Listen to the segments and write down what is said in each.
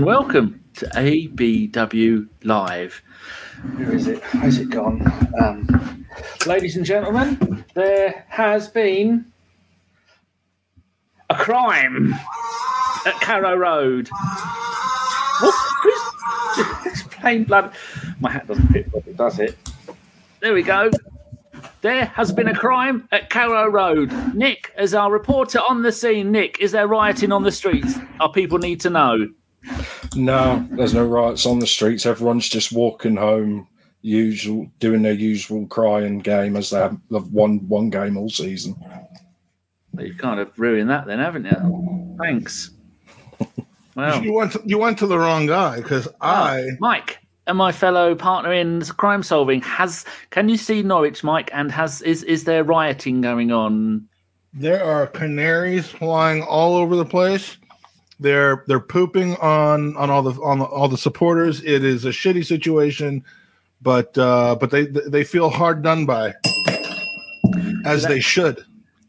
and welcome to ABW Live. Where is it? Where's it gone? Um, ladies and gentlemen, there has been a crime at Carrow Road. What? It's plain blood. My hat doesn't fit properly, does it? There we go. There has been a crime at Carrow Road. Nick, as our reporter on the scene, Nick, is there rioting on the streets? Our people need to know. No, there's no riots on the streets. Everyone's just walking home, usual, doing their usual crying game as they have they've won one game all season. Well, you've kind of ruined that then, haven't you? Thanks. Well, You went to, you went to the wrong guy because oh, I Mike and my fellow partner in crime solving has. Can you see Norwich, Mike? And has is is there rioting going on? there are canaries flying all over the place. They're they're pooping on on all the on the, all the supporters. It is a shitty situation, but uh, but they they feel hard done by, as they should.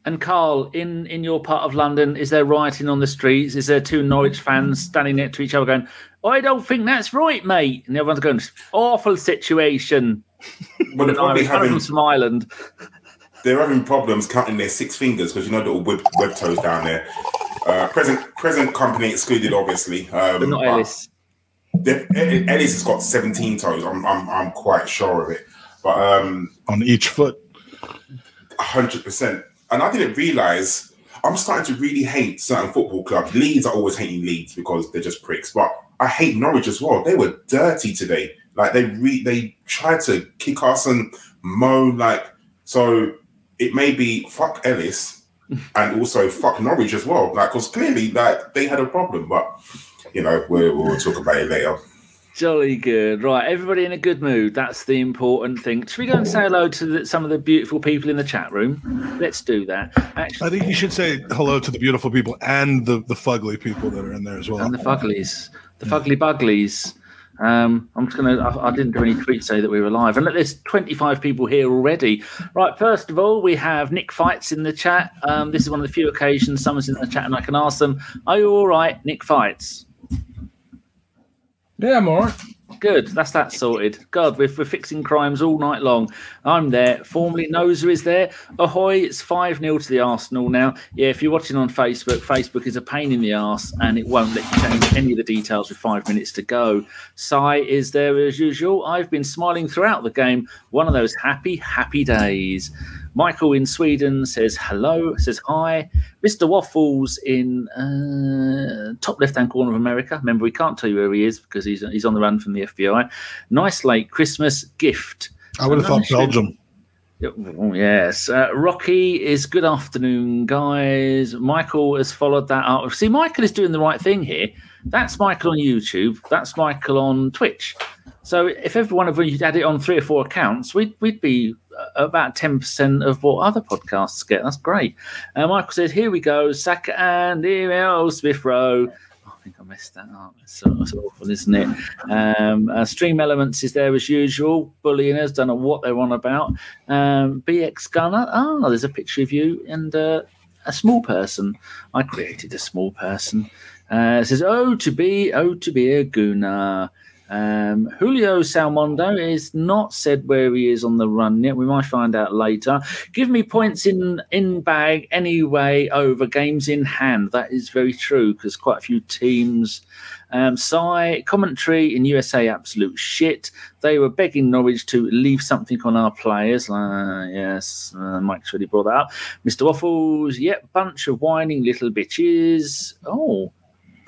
And Carl, in in your part of London, is there rioting on the streets? Is there two Norwich fans standing next to each other going, "I don't think that's right, mate," and everyone's going, "Awful situation." Well, they're probably having from some island. They're having problems counting their six fingers because you know little web, web toes down there. Uh, present present company excluded, obviously. Um, But not Ellis. the- Ellis has got seventeen toes. I'm I'm, I'm quite sure of it. But um, on each foot. hundred percent. And I didn't realize I'm starting to really hate certain football clubs. Leeds, I always hating Leeds because they're just pricks. But I hate Norwich as well. They were dirty today. Like they re- they tried to kick us and moan like so. It may be fuck Ellis and also fuck Norwich as well. Like because clearly like they had a problem. But you know we'll, we'll talk about it later. Jolly good. Right, everybody in a good mood. That's the important thing. Should we go and say hello to the, some of the beautiful people in the chat room? Let's do that. Actually, I think you should say hello to the beautiful people and the the fugly people that are in there as well. and the Fuglies, the Fugly Buglies. Um, I'm just gonna. I, I didn't do any tweets say that we were live, and look, there's 25 people here already. Right, first of all, we have Nick Fights in the chat. Um, this is one of the few occasions someone's in the chat, and I can ask them, "Are you all right, Nick Fights?" Yeah, I'm all right. Good, that's that sorted. God, we're, we're fixing crimes all night long. I'm there. Formerly, Noser is there. Ahoy, it's 5 0 to the Arsenal now. Yeah, if you're watching on Facebook, Facebook is a pain in the arse and it won't let you change any of the details with five minutes to go. Sai is there as usual. I've been smiling throughout the game. One of those happy, happy days. Michael in Sweden says hello, says hi. Mr. Waffles in uh, top left hand corner of America. Remember, we can't tell you where he is because he's, he's on the run from the FBI. Nice late Christmas gift. I would have thought Belgium. Oh, yes. Uh, Rocky is good afternoon, guys. Michael has followed that up. See, Michael is doing the right thing here. That's Michael on YouTube. That's Michael on Twitch. So if every one of you had it on three or four accounts, we'd, we'd be about 10% of what other podcasts get. That's great. Uh, Michael says, here we go. Saka and email Smith Rowe. I think I messed that up. So, that's awful, isn't it? Um, uh, Stream Elements is there as usual. Bullyingers, don't know what they're on about. Um, BX Gunner, oh, there's a picture of you and uh, a small person. I created a small person. Uh, says, oh, to be, oh, to be a Gooner. Um, Julio Salmondo is not said where he is on the run yet. We might find out later. Give me points in in bag anyway over games in hand. That is very true because quite a few teams. Um, Psy commentary in USA absolute shit. They were begging Norwich to leave something on our players. Uh, yes, uh, Mike's really brought that up. Mr. Waffles, yep, bunch of whining little bitches. Oh.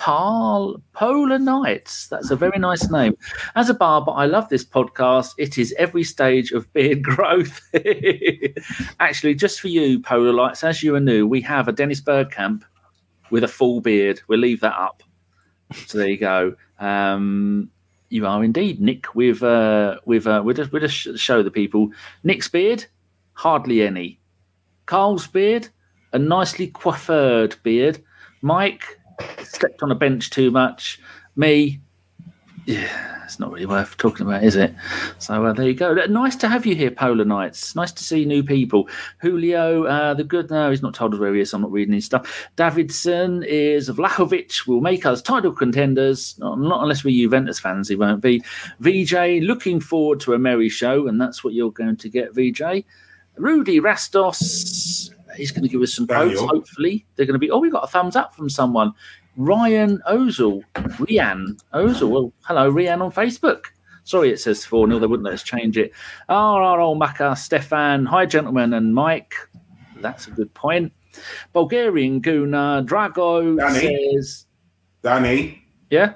Pal Polar Nights. That's a very nice name. As a barber, I love this podcast. It is every stage of beard growth. Actually, just for you, Polar Lights, as you are new, we have a Dennis Bergkamp with a full beard. We'll leave that up. So there you go. Um, you are indeed Nick. With uh, with uh, we'll just we'll just show the people Nick's beard, hardly any. Carl's beard, a nicely coiffured beard. Mike slept on a bench too much. Me, yeah, it's not really worth talking about, is it? So uh, there you go. Nice to have you here, Polar Nights. Nice to see new people. Julio, uh, the good. No, he's not told us where he is. So I'm not reading his stuff. Davidson is Vlahovic will make us title contenders. Not, not unless we're Juventus fans, he won't be. VJ, looking forward to a merry show, and that's what you're going to get, VJ. Rudy Rastos, he's going to give us some quotes. Hopefully, they're going to be. Oh, we got a thumbs up from someone. Ryan Ozil, Rian Ozil. Well, hello, Rian on Facebook. Sorry, it says 4 0. They wouldn't let us change it. Ah, our old Maka, Stefan, hi, gentlemen, and Mike. That's a good point. Bulgarian Gooner, Drago Danny, says. Danny. Yeah?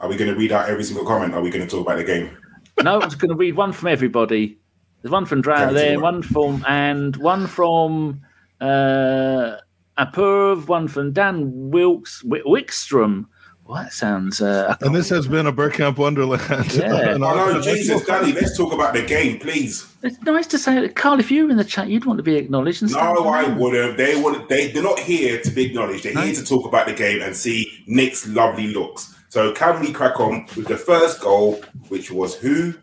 Are we going to read out every single comment? Are we going to talk about the game? no, I'm just going to read one from everybody. There's one from Drago there, one from, and one from. Uh, Apurv, one from Dan Wilkes Wickstrom. Well, that sounds. Uh, and this has been a Bergkamp Wonderland. Yeah. oh, no, Jesus, Danny, let's talk about the game, please. It's nice to say, Carl, if you were in the chat, you'd want to be acknowledged. And no, I wouldn't. They would. They, they're not here to be acknowledged. They're no. here to talk about the game and see Nick's lovely looks. So, can we crack on with the first goal, which was who?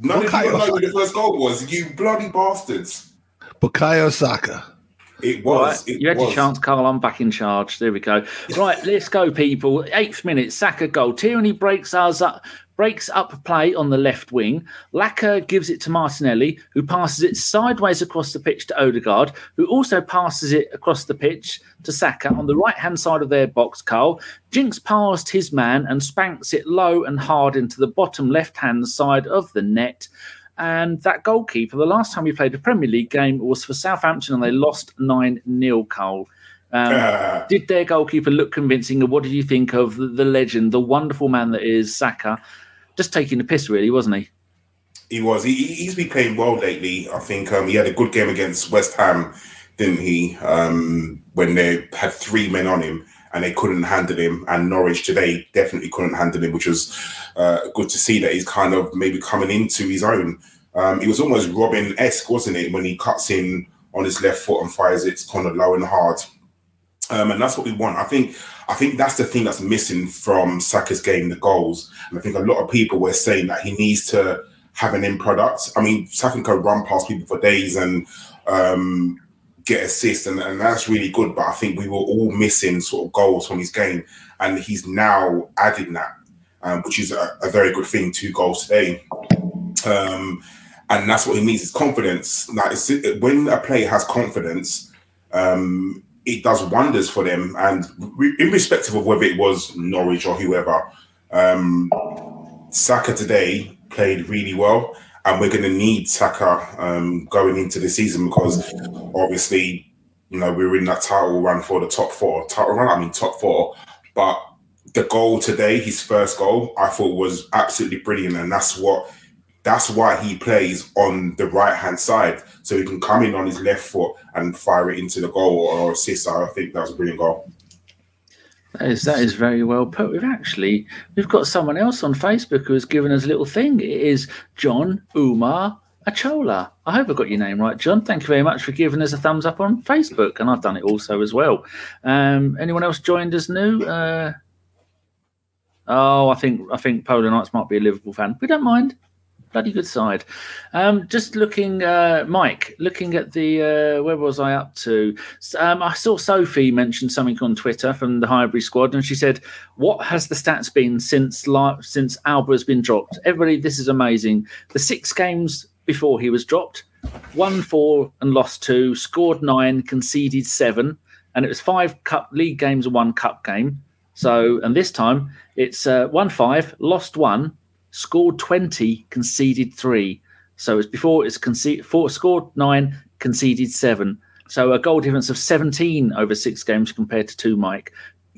None of you know who the first goal was. You bloody bastards. Bukayo Saka. It was. Right, it you had was. your chance, Carl. I'm back in charge. There we go. Right, let's go, people. Eighth minute, Saka goal. Tierney breaks us up, breaks up play on the left wing. Laca gives it to Martinelli, who passes it sideways across the pitch to Odegaard, who also passes it across the pitch to Saka on the right hand side of their box. Carl jinks past his man and spanks it low and hard into the bottom left hand side of the net. And that goalkeeper, the last time we played a Premier League game was for Southampton and they lost 9 0, Cole. Um, uh. Did their goalkeeper look convincing? And what did you think of the, legend, the wonderful man that is Saka? Just taking the piss, really, wasn't he? He was. He, he's been playing well lately. I think um, he had a good game against West Ham, didn't he? Um, when they had three men on him and they couldn't handle him. And Norwich today definitely couldn't handle him, which was uh, good to see that he's kind of maybe coming into his own. Um, it was almost Robin esque, wasn't it, when he cuts in on his left foot and fires it kind of low and hard. Um, and that's what we want. I think. I think that's the thing that's missing from Saka's game, the goals. And I think a lot of people were saying that he needs to have an end product. I mean, Saka can run past people for days and um, get assists, and, and that's really good. But I think we were all missing sort of goals from his game, and he's now adding that, um, which is a, a, very good thing. Two goals today, um, and that's what he means is confidence. Like when a player has confidence, um, it does wonders for them. And re- irrespective of whether it was Norwich or whoever, um, Saka today played really well and we're going to need Saka um, going into the season because obviously, you know, we're in that title run for the top four. Title run, I mean, top four. But the goal today, his first goal, I thought was absolutely brilliant, and that's what. That's why he plays on the right hand side, so he can come in on his left foot and fire it into the goal or assist. I think that was a brilliant goal. That is that is very well put. We've actually we've got someone else on Facebook who has given us a little thing. It is John Umar Achola. I hope I got your name right, John. Thank you very much for giving us a thumbs up on Facebook, and I've done it also as well. Um, anyone else joined us new? Uh, oh, I think I think Polar Knights might be a Liverpool fan. We don't mind bloody good side. Um, just looking, uh, Mike, looking at the uh, where was I up to? Um, I saw Sophie mention something on Twitter from the Highbury squad, and she said, "What has the stats been since since Auba has been dropped? Everybody, this is amazing. The six games before he was dropped, won four and lost two, scored nine, conceded seven, and it was five cup league games and one cup game." So, and this time it's uh, one five, lost one, scored 20, conceded three. So it's before it's conceded four, scored nine, conceded seven. So a goal difference of 17 over six games compared to two, Mike.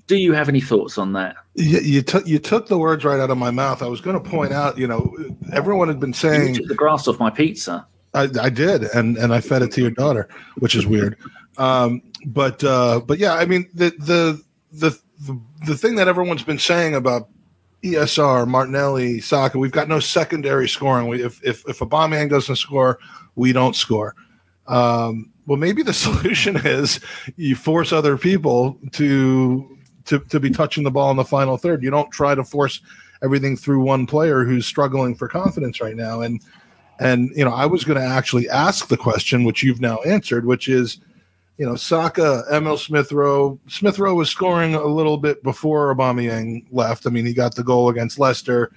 Do you have any thoughts on that? You, you took you took the words right out of my mouth. I was going to point out, you know, everyone had been saying you took the grass off my pizza. I, I did, and and I fed it to your daughter, which is weird. Um, but uh, but yeah, I mean the the the the, the thing that everyone's been saying about ESR, Martinelli, Saka. We've got no secondary scoring. We, if if if Aubameyang doesn't score, we don't score. Um, well, maybe the solution is you force other people to to, to be touching the ball in the final third. You don't try to force everything through one player who's struggling for confidence right now. And and you know, I was going to actually ask the question, which you've now answered, which is, you know, Saka, Emile Smith Rowe. Smith Rowe was scoring a little bit before Aubameyang left. I mean, he got the goal against Leicester.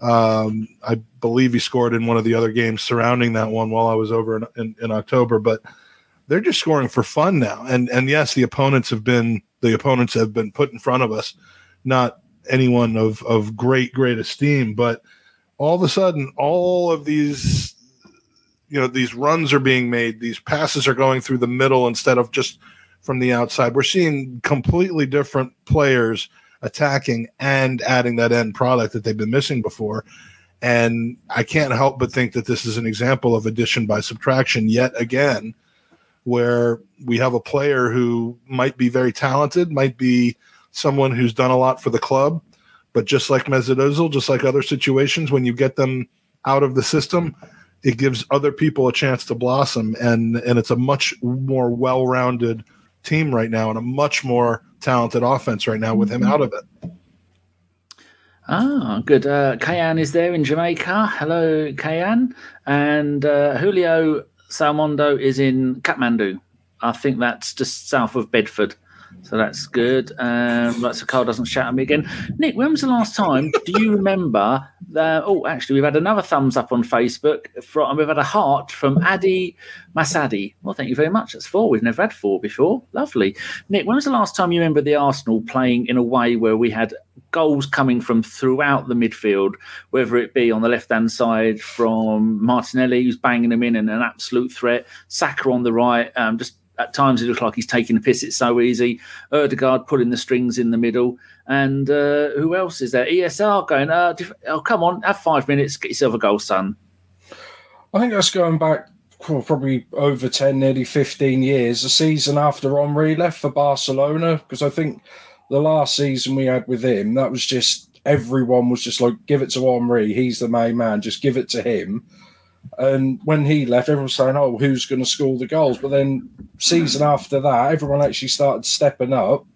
Um, I believe he scored in one of the other games surrounding that one while I was over in, in, in October. But they're just scoring for fun now. And and yes, the opponents have been the opponents have been put in front of us, not anyone of of great great esteem, but all of a sudden all of these you know these runs are being made these passes are going through the middle instead of just from the outside. We're seeing completely different players attacking and adding that end product that they've been missing before. And i can't help but think that this is an example of addition by subtraction yet again where we have a player who might be very talented might be someone who's done a lot for the club but just like Mesut Ozil, just like other situations, when you get them out of the system, it gives other people a chance to blossom, and and it's a much more well-rounded team right now, and a much more talented offense right now with him out of it. Ah, good. Uh, Kayan is there in Jamaica. Hello, Kayan. And uh, Julio Salmondo is in Kathmandu. I think that's just south of Bedford. So that's good. Um, right, so Carl doesn't shout at me again. Nick, when was the last time? Do you remember that? Oh, actually, we've had another thumbs up on Facebook. From and we've had a heart from Adi Masadi. Well, thank you very much. That's four. We've never had four before. Lovely. Nick, when was the last time you remember the Arsenal playing in a way where we had goals coming from throughout the midfield, whether it be on the left hand side from Martinelli, who's banging them in and an absolute threat, Saka on the right, um, just at times it looks like he's taking the piss. It's so easy. Odegaard pulling the strings in the middle. And uh, who else is there? ESR going, uh, oh, come on, have five minutes, get yourself a goal, son. I think that's going back well, probably over 10, nearly 15 years. The season after Henry left for Barcelona, because I think the last season we had with him, that was just everyone was just like, give it to Henry. He's the main man. Just give it to him. And when he left, everyone was saying, "Oh, who's going to score the goals?" But then season after that, everyone actually started stepping up,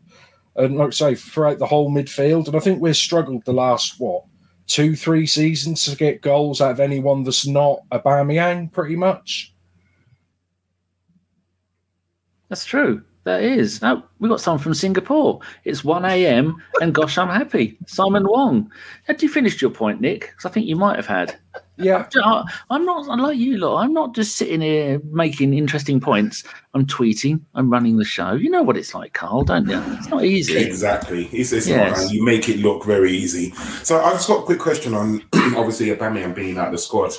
and like I say, throughout the whole midfield. And I think we've struggled the last what two, three seasons to get goals out of anyone that's not Aubameyang, pretty much. That's true. That is. Now we got someone from Singapore. It's one a.m. and gosh, I'm happy. Simon Wong. Had you finished your point, Nick? Because I think you might have had. Yeah. I'm not like you lot. I'm not just sitting here making interesting points. I'm tweeting. I'm running the show. You know what it's like, Carl, don't you? It's not easy. Exactly. It's, it's yes. not, and you make it look very easy. So I've just got a quick question on obviously Aubameyang being out of the squad.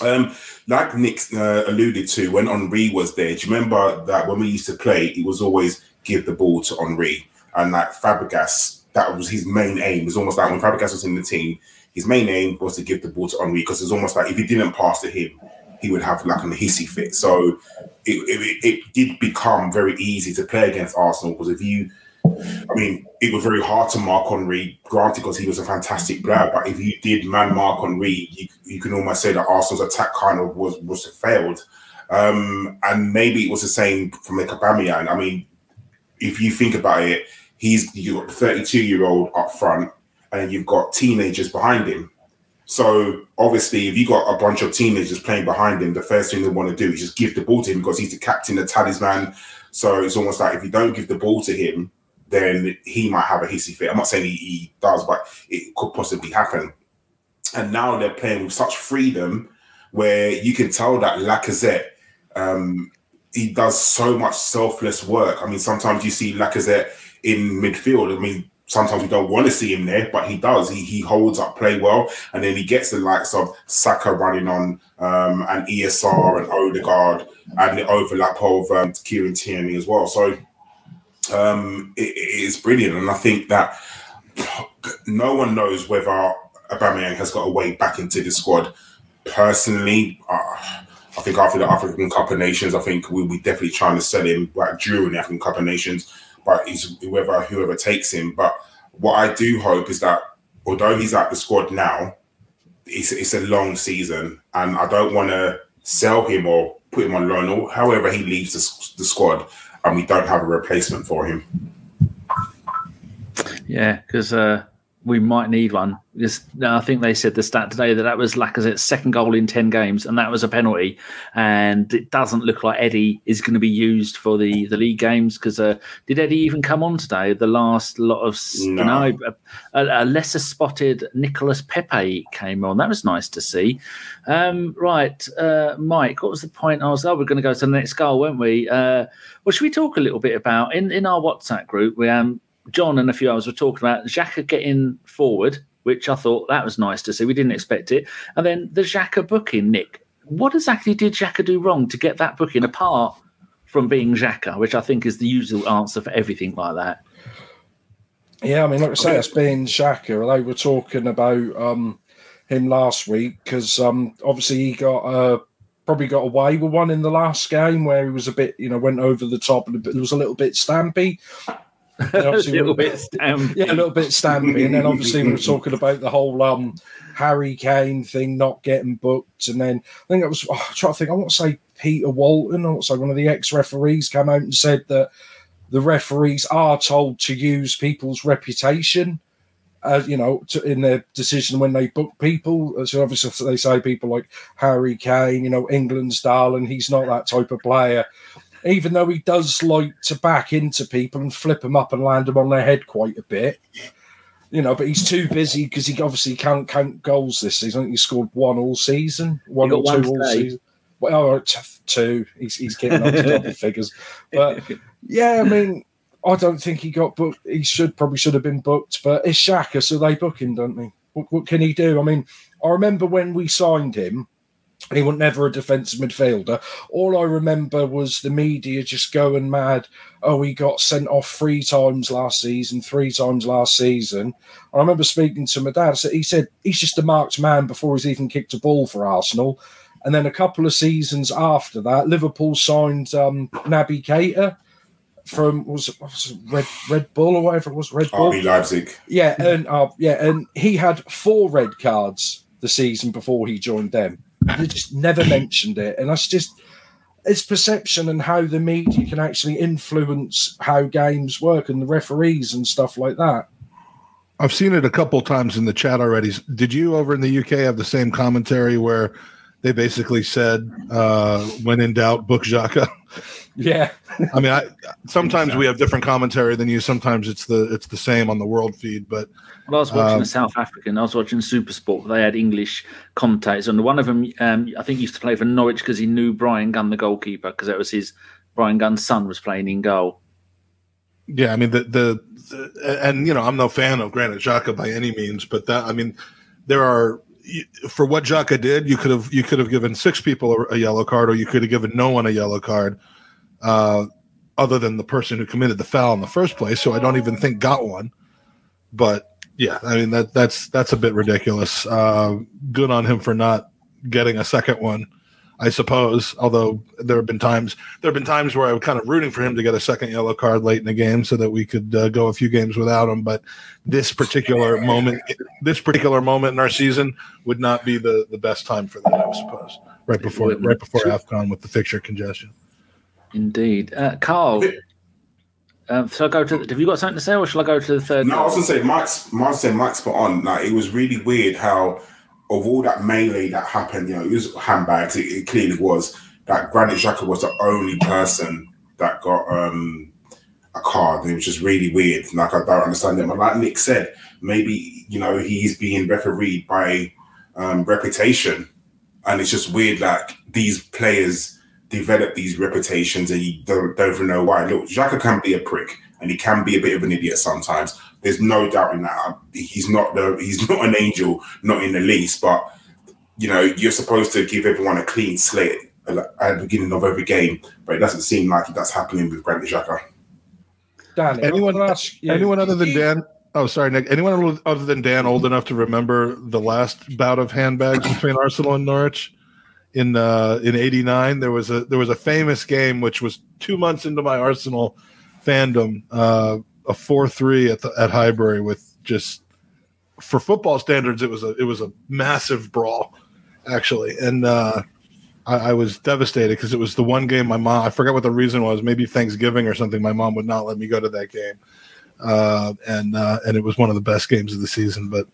Um, like Nick uh, alluded to, when Henry was there, do you remember that when we used to play, it was always give the ball to Henry and like Fabregas, that was his main aim. It was almost like when Fabregas was in the team, his main aim was to give the ball to Henry because it's almost like if he didn't pass to him, he would have like a hissy fit. So it, it, it did become very easy to play against Arsenal because if you I mean, it was very hard to mark Henry, granted, because he was a fantastic player. But if you did man mark Henry, you, you can almost say that Arsenal's attack kind of was was failed. Um, and maybe it was the same from the Aubameyang. I mean, if you think about it, he's you got 32 year old up front, and you've got teenagers behind him. So obviously, if you got a bunch of teenagers playing behind him, the first thing they want to do is just give the ball to him because he's the captain, the talisman. So it's almost like if you don't give the ball to him, then he might have a hissy fit. I'm not saying he, he does, but it could possibly happen. And now they're playing with such freedom where you can tell that Lacazette, um, he does so much selfless work. I mean, sometimes you see Lacazette in midfield. I mean, sometimes we don't want to see him there, but he does. He he holds up play well, and then he gets the likes of Saka running on um, and ESR and Odegaard and the overlap of um, Kieran Tierney as well. So um, it, it is brilliant, and I think that no one knows whether Aubameyang has got a way back into the squad. Personally, uh, I think after the African Cup of Nations, I think we'll be definitely trying to sell him like during the African Cup of Nations. But whoever whoever takes him. But what I do hope is that although he's at the squad now, it's it's a long season, and I don't want to sell him or put him on loan or however he leaves the, the squad and we don't have a replacement for him. Yeah, because uh, we might need one. Just, I think they said the stat today that that was Lacazette's second goal in 10 games, and that was a penalty. And it doesn't look like Eddie is going to be used for the, the league games because uh, did Eddie even come on today? The last lot of, No. no, a, a lesser spotted Nicholas Pepe came on. That was nice to see. Um, right, uh, Mike, what was the point? I was, oh, we're going to go to the next goal, weren't we? Uh, well, should we talk a little bit about in, in our WhatsApp group? We um, John and a few others were talking about Xhaka getting forward, which I thought that was nice to see. We didn't expect it. And then the Xhaka booking, Nick. What exactly did Xhaka do wrong to get that booking apart from being Xhaka, which I think is the usual answer for everything like that? Yeah, I mean, like I say, it's been Xhaka. They were talking about um, him last week because um, obviously he got uh, probably got away with one in the last game where he was a bit, you know, went over the top and it was a little bit stampy. A little bit stampy. yeah, a little bit stampy. And then obviously we were talking about the whole um, Harry Kane thing not getting booked. And then I think it was, oh, I'm trying to think, I want to say Peter Walton, I want to say one of the ex referees came out and said that the referees are told to use people's reputation. Uh, you know, to, in their decision when they book people, so obviously they say people like Harry Kane, you know, England's darling. He's not that type of player even though he does like to back into people and flip them up and land them on their head quite a bit. You know, but he's too busy because he obviously can't count goals this season. He scored one all season, one or one two all season. Well, oh, two. He's, he's getting up to double figures. But yeah, I mean, I don't think he got booked. He should probably should have been booked, but it's Xhaka, so they book him, don't they? What, what can he do? I mean, I remember when we signed him, he was never a defensive midfielder. All I remember was the media just going mad. Oh, he got sent off three times last season, three times last season. I remember speaking to my dad. So he said he's just a marked man before he's even kicked a ball for Arsenal. And then a couple of seasons after that, Liverpool signed um, Naby Keita from was it, was it Red Red Bull or whatever it was Red Bull. RB Leipzig. Yeah, and uh, yeah, and he had four red cards the season before he joined them. They just never mentioned it, and that's just it's perception and how the media can actually influence how games work and the referees and stuff like that. I've seen it a couple times in the chat already. Did you over in the UK have the same commentary where they basically said, uh, "When in doubt, book Xhaka"? Yeah, I mean, I, sometimes we have different commentary than you. Sometimes it's the it's the same on the world feed. But Well, I was watching Um, the South African. I was watching Supersport. They had English commentators, and one of them, um, I think, used to play for Norwich because he knew Brian Gunn, the goalkeeper, because that was his Brian Gunn's son was playing in goal. yeah, I mean the, the the and you know I'm no fan of Granit Xhaka by any means, but that I mean there are for what Xhaka did, you could have you could have given six people a, a yellow card, or you could have given no one a yellow card, uh, other than the person who committed the foul in the first place. So I don't even think got one. But yeah, I mean that that's that's a bit ridiculous. Uh, good on him for not getting a second one, I suppose. Although there have been times there have been times where I was kind of rooting for him to get a second yellow card late in the game so that we could uh, go a few games without him. But this particular moment, this particular moment in our season would not be the the best time for that, I suppose. Right before right before Afcon with the fixture congestion. Indeed, uh, Carl. Um, shall I go to? Have you got something to say, or shall I go to the third? No, I was gonna say Mike's Mike's said Mike's spot on. Like it was really weird how of all that melee that happened, you know, it was handbags, it, it clearly was that Granit Xhaka was the only person that got um a card. It was just really weird. Like I don't understand it. But like Nick said, maybe you know he's being refereed by um, reputation, and it's just weird. Like these players develop these reputations, and you don't, don't even know why. Look, Xhaka can be a prick, and he can be a bit of an idiot sometimes. There's no doubt in that. He's not the he's not an angel, not in the least. But you know, you're supposed to give everyone a clean slate at the beginning of every game, but it doesn't seem like that's happening with Granit Xhaka. Danny, Anyone- I'm gonna ask you, Anyone other than Dan? Oh, sorry, Nick. Anyone other than Dan old enough to remember the last bout of handbags between Arsenal and Norwich in uh, in '89? There was a there was a famous game which was two months into my Arsenal fandom, uh, a four three at the, at Highbury with just for football standards, it was a it was a massive brawl, actually, and uh, I, I was devastated because it was the one game my mom I forgot what the reason was, maybe Thanksgiving or something. My mom would not let me go to that game uh, and uh, and it was one of the best games of the season. But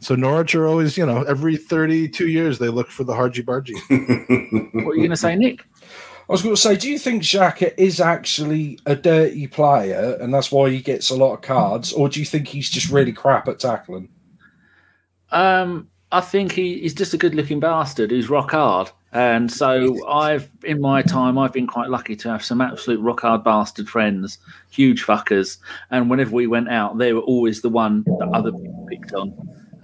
so Norwich are always, you know, every 32 years they look for the Harji Barji. what are you going to say, Nick? I was going to say, do you think Xhaka is actually a dirty player and that's why he gets a lot of cards, or do you think he's just really crap at tackling? Um, I think he, he's just a good-looking bastard who's rock hard, and so I've in my time I've been quite lucky to have some absolute rock hard bastard friends, huge fuckers, and whenever we went out, they were always the one that other people picked on.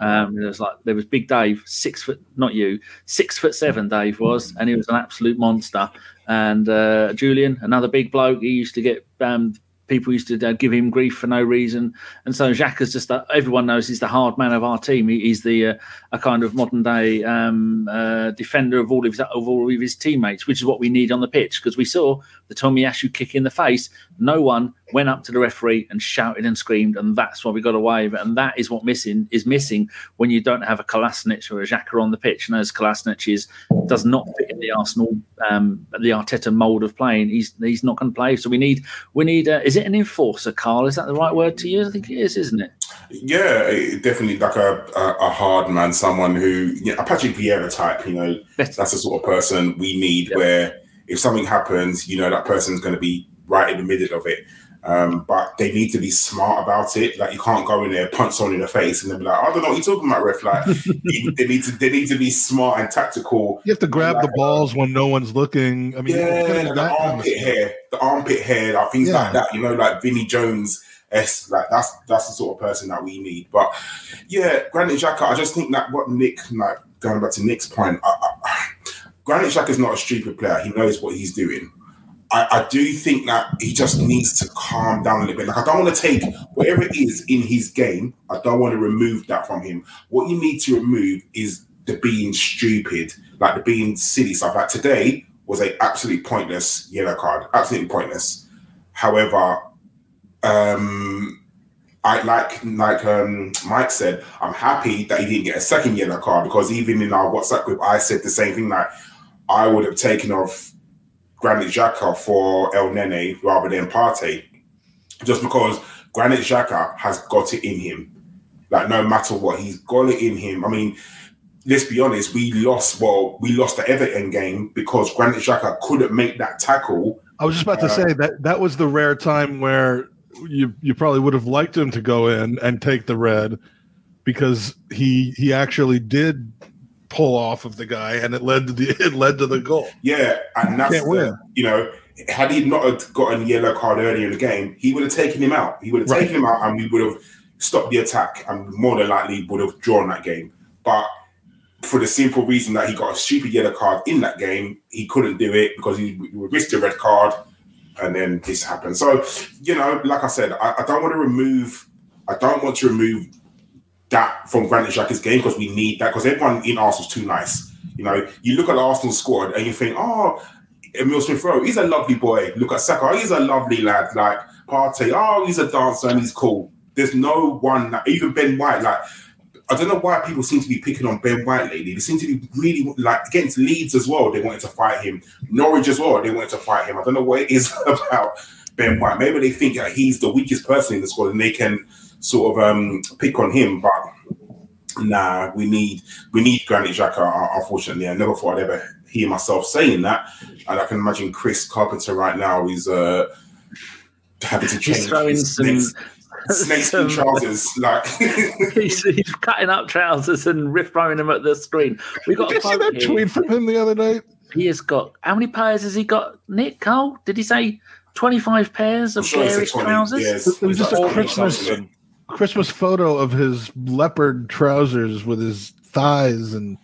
Um, there was like there was Big Dave, six foot, not you, six foot seven. Dave was, and he was an absolute monster. And uh, Julian, another big bloke, he used to get um, people used to uh, give him grief for no reason. And so Xhaka is just, uh, everyone knows he's the hard man of our team. He, he's the uh, a kind of modern day um, uh, defender of all of, his, of all of his teammates, which is what we need on the pitch. Because we saw the Tommy Tomiyasu kick in the face. No one went up to the referee and shouted and screamed, and that's why we got away with it. And that is what missing is missing when you don't have a Kolasinac or a Xhaka on the pitch. And as Kolasinac is does not fit in the Arsenal um, the Arteta mold of playing, he's he's not going to play. So we need we need uh, is it an enforcer, Carl? Is that the right word to use? I think it is, isn't it? Yeah, definitely like a, a, a hard man, someone who you know, a Patrick Vieira type. You know, that's the sort of person we need. Where if something happens, you know that person's going to be right in the middle of it. Um, but they need to be smart about it. Like you can't go in there, punch someone in the face, and then be like, "I don't know what you're talking about, ref." Like they need to, they need to be smart and tactical. You have to grab like, the balls when no one's looking. I mean, yeah, the armpit hair, the armpit hair, like things yeah. like that. You know, like Vinnie Jones. S like that's that's the sort of person that we need. But yeah, Granit Xhaka, I just think that what Nick like going back to Nick's point, I, I, Granit Xhaka is not a stupid player. He knows what he's doing. I, I, do think that he just needs to calm down a little bit. Like I don't want to take whatever it is in his game. I don't want to remove that from him. What you need to remove is the being stupid, like the being silly stuff. Like today was a absolutely pointless yellow card, absolutely pointless. However, um, I like like um, Mike said, I'm happy that he didn't get a second yellow card because even in our WhatsApp group, I said the same thing. Like I would have taken off Granit Xhaka for Elneny rather than Partey, just because Granit Xhaka has got it in him. Like no matter what, he's got it in him. I mean, let's be honest, we lost. Well, we lost the Everton game because Granit Xhaka couldn't make that tackle. I was just about uh, to say that that was the rare time where you you probably would have liked him to go in and take the red because he he actually did pull off of the guy, and it led to the it led to the goal. Yeah, and that's the, you know, had he not gotten a yellow card earlier in the game, he would have taken him out. He would have right. taken him out, and we would have stopped the attack, and more than likely would have drawn that game. But for the simple reason that he got a stupid yellow card in that game, he couldn't do it because he, risked a red card, and then this happened. So, you know, like I said, I, I don't want to remove. I don't want to remove that from Granit Xhaka's game because we need that because everyone in Arsenal's too nice. You know, you look at the Arsenal squad and you think, oh, Emile Smith Rowe, he's a lovely boy. Look at Saka, he's a lovely lad. Like Partey, oh, he's a dancer and he's cool. There's no one, that, even Ben White, like, I don't know why people seem to be picking on Ben White lately. They seem to be really like against Leeds as well. They wanted to fight him. Norwich as well. They wanted to fight him. I don't know what it is about Ben White. Maybe they think that he's the weakest person in the squad and they can sort of um, pick on him, but nah, we need we need Granit Xhaka. Uh, unfortunately, I never thought I'd ever hear myself saying that, and I can imagine Chris Carpenter right now is uh, having to change his some, snakes some, trousers. Like he's, he's, cutting up trousers and riff throwing them at the screen. We got. Did you see that here. tweet from him the other night? He has got how many pairs has he got? Nick Cole? Did he say twenty five pairs of sure garish trousers? Yes. It was just a Christmas Christmas photo of his leopard trousers with his thighs and.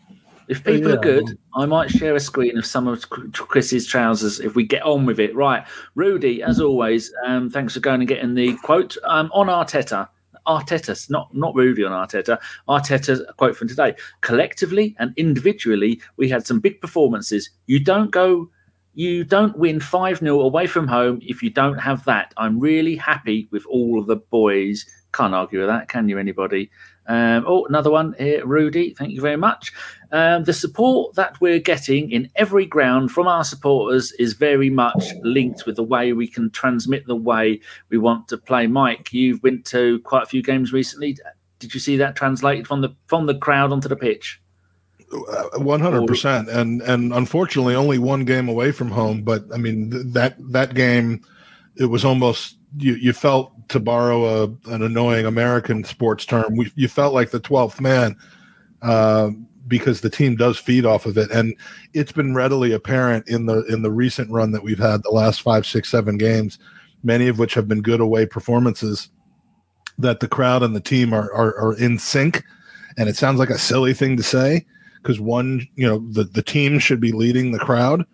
If people yeah. are good, I might share a screen of some of Chris's trousers if we get on with it. Right, Rudy, as always, um, thanks for going and getting the quote um, on Arteta. Arteta, not not Rudy on Arteta. Arteta quote from today. Collectively and individually, we had some big performances. You don't go you don't win 5 0 away from home if you don't have that. I'm really happy with all of the boys can't argue with that, can you, anybody? Um, oh, another one here, Rudy. Thank you very much. Um, the support that we're getting in every ground from our supporters is very much linked with the way we can transmit the way we want to play. Mike, you've been to quite a few games recently. Did you see that translated from the from the crowd onto the pitch? One hundred percent, and and unfortunately, only one game away from home. But I mean, th- that that game, it was almost you. You felt to borrow a, an annoying American sports term, we, you felt like the twelfth man. Uh, because the team does feed off of it, and it's been readily apparent in the in the recent run that we've had the last five, six, seven games, many of which have been good away performances, that the crowd and the team are are, are in sync, and it sounds like a silly thing to say because one, you know, the the team should be leading the crowd.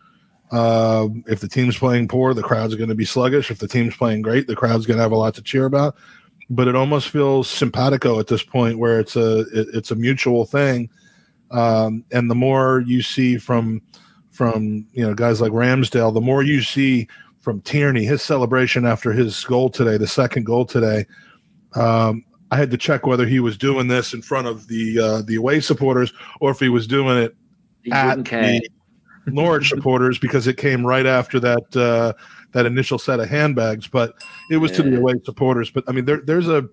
Uh, if the team's playing poor, the crowd's going to be sluggish. If the team's playing great, the crowd's going to have a lot to cheer about. But it almost feels simpatico at this point, where it's a it, it's a mutual thing um, and the more you see from from you know guys like Ramsdale, the more you see from Tierney, his celebration after his goal today, the second goal today. Um, I had to check whether he was doing this in front of the uh, the away supporters or if he was doing it He at the Norwich supporters because it came right after that uh, that initial set of handbags. But it was to the away supporters. But I mean, there, there's a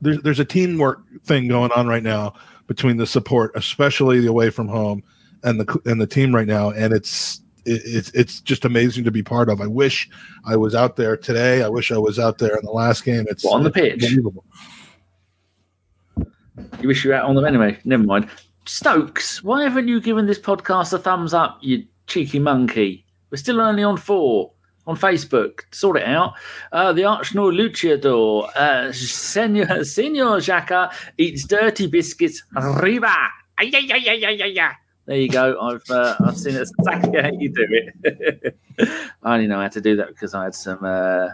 there's there's a teamwork thing going on right now between the support, especially the away from home, and the and the team right now, and it's it's it's just amazing to be part of. I wish I was out there today. I wish I was out there in the last game. It's What, on the pitch? You wish you were out on them anyway. Never mind. Stokes, why haven't you given this podcast a thumbs up, you cheeky monkey? We're still only on four on Facebook. Sort it out. Uh, the Arsenal Luchador, uh, Senor, Senor Xhaka eats dirty biscuits. Arriba! Ay, ay, ay, ay, ay, ay. There you go. I've uh, I've seen it exactly how you do it. I only know how to do that because I had some uh,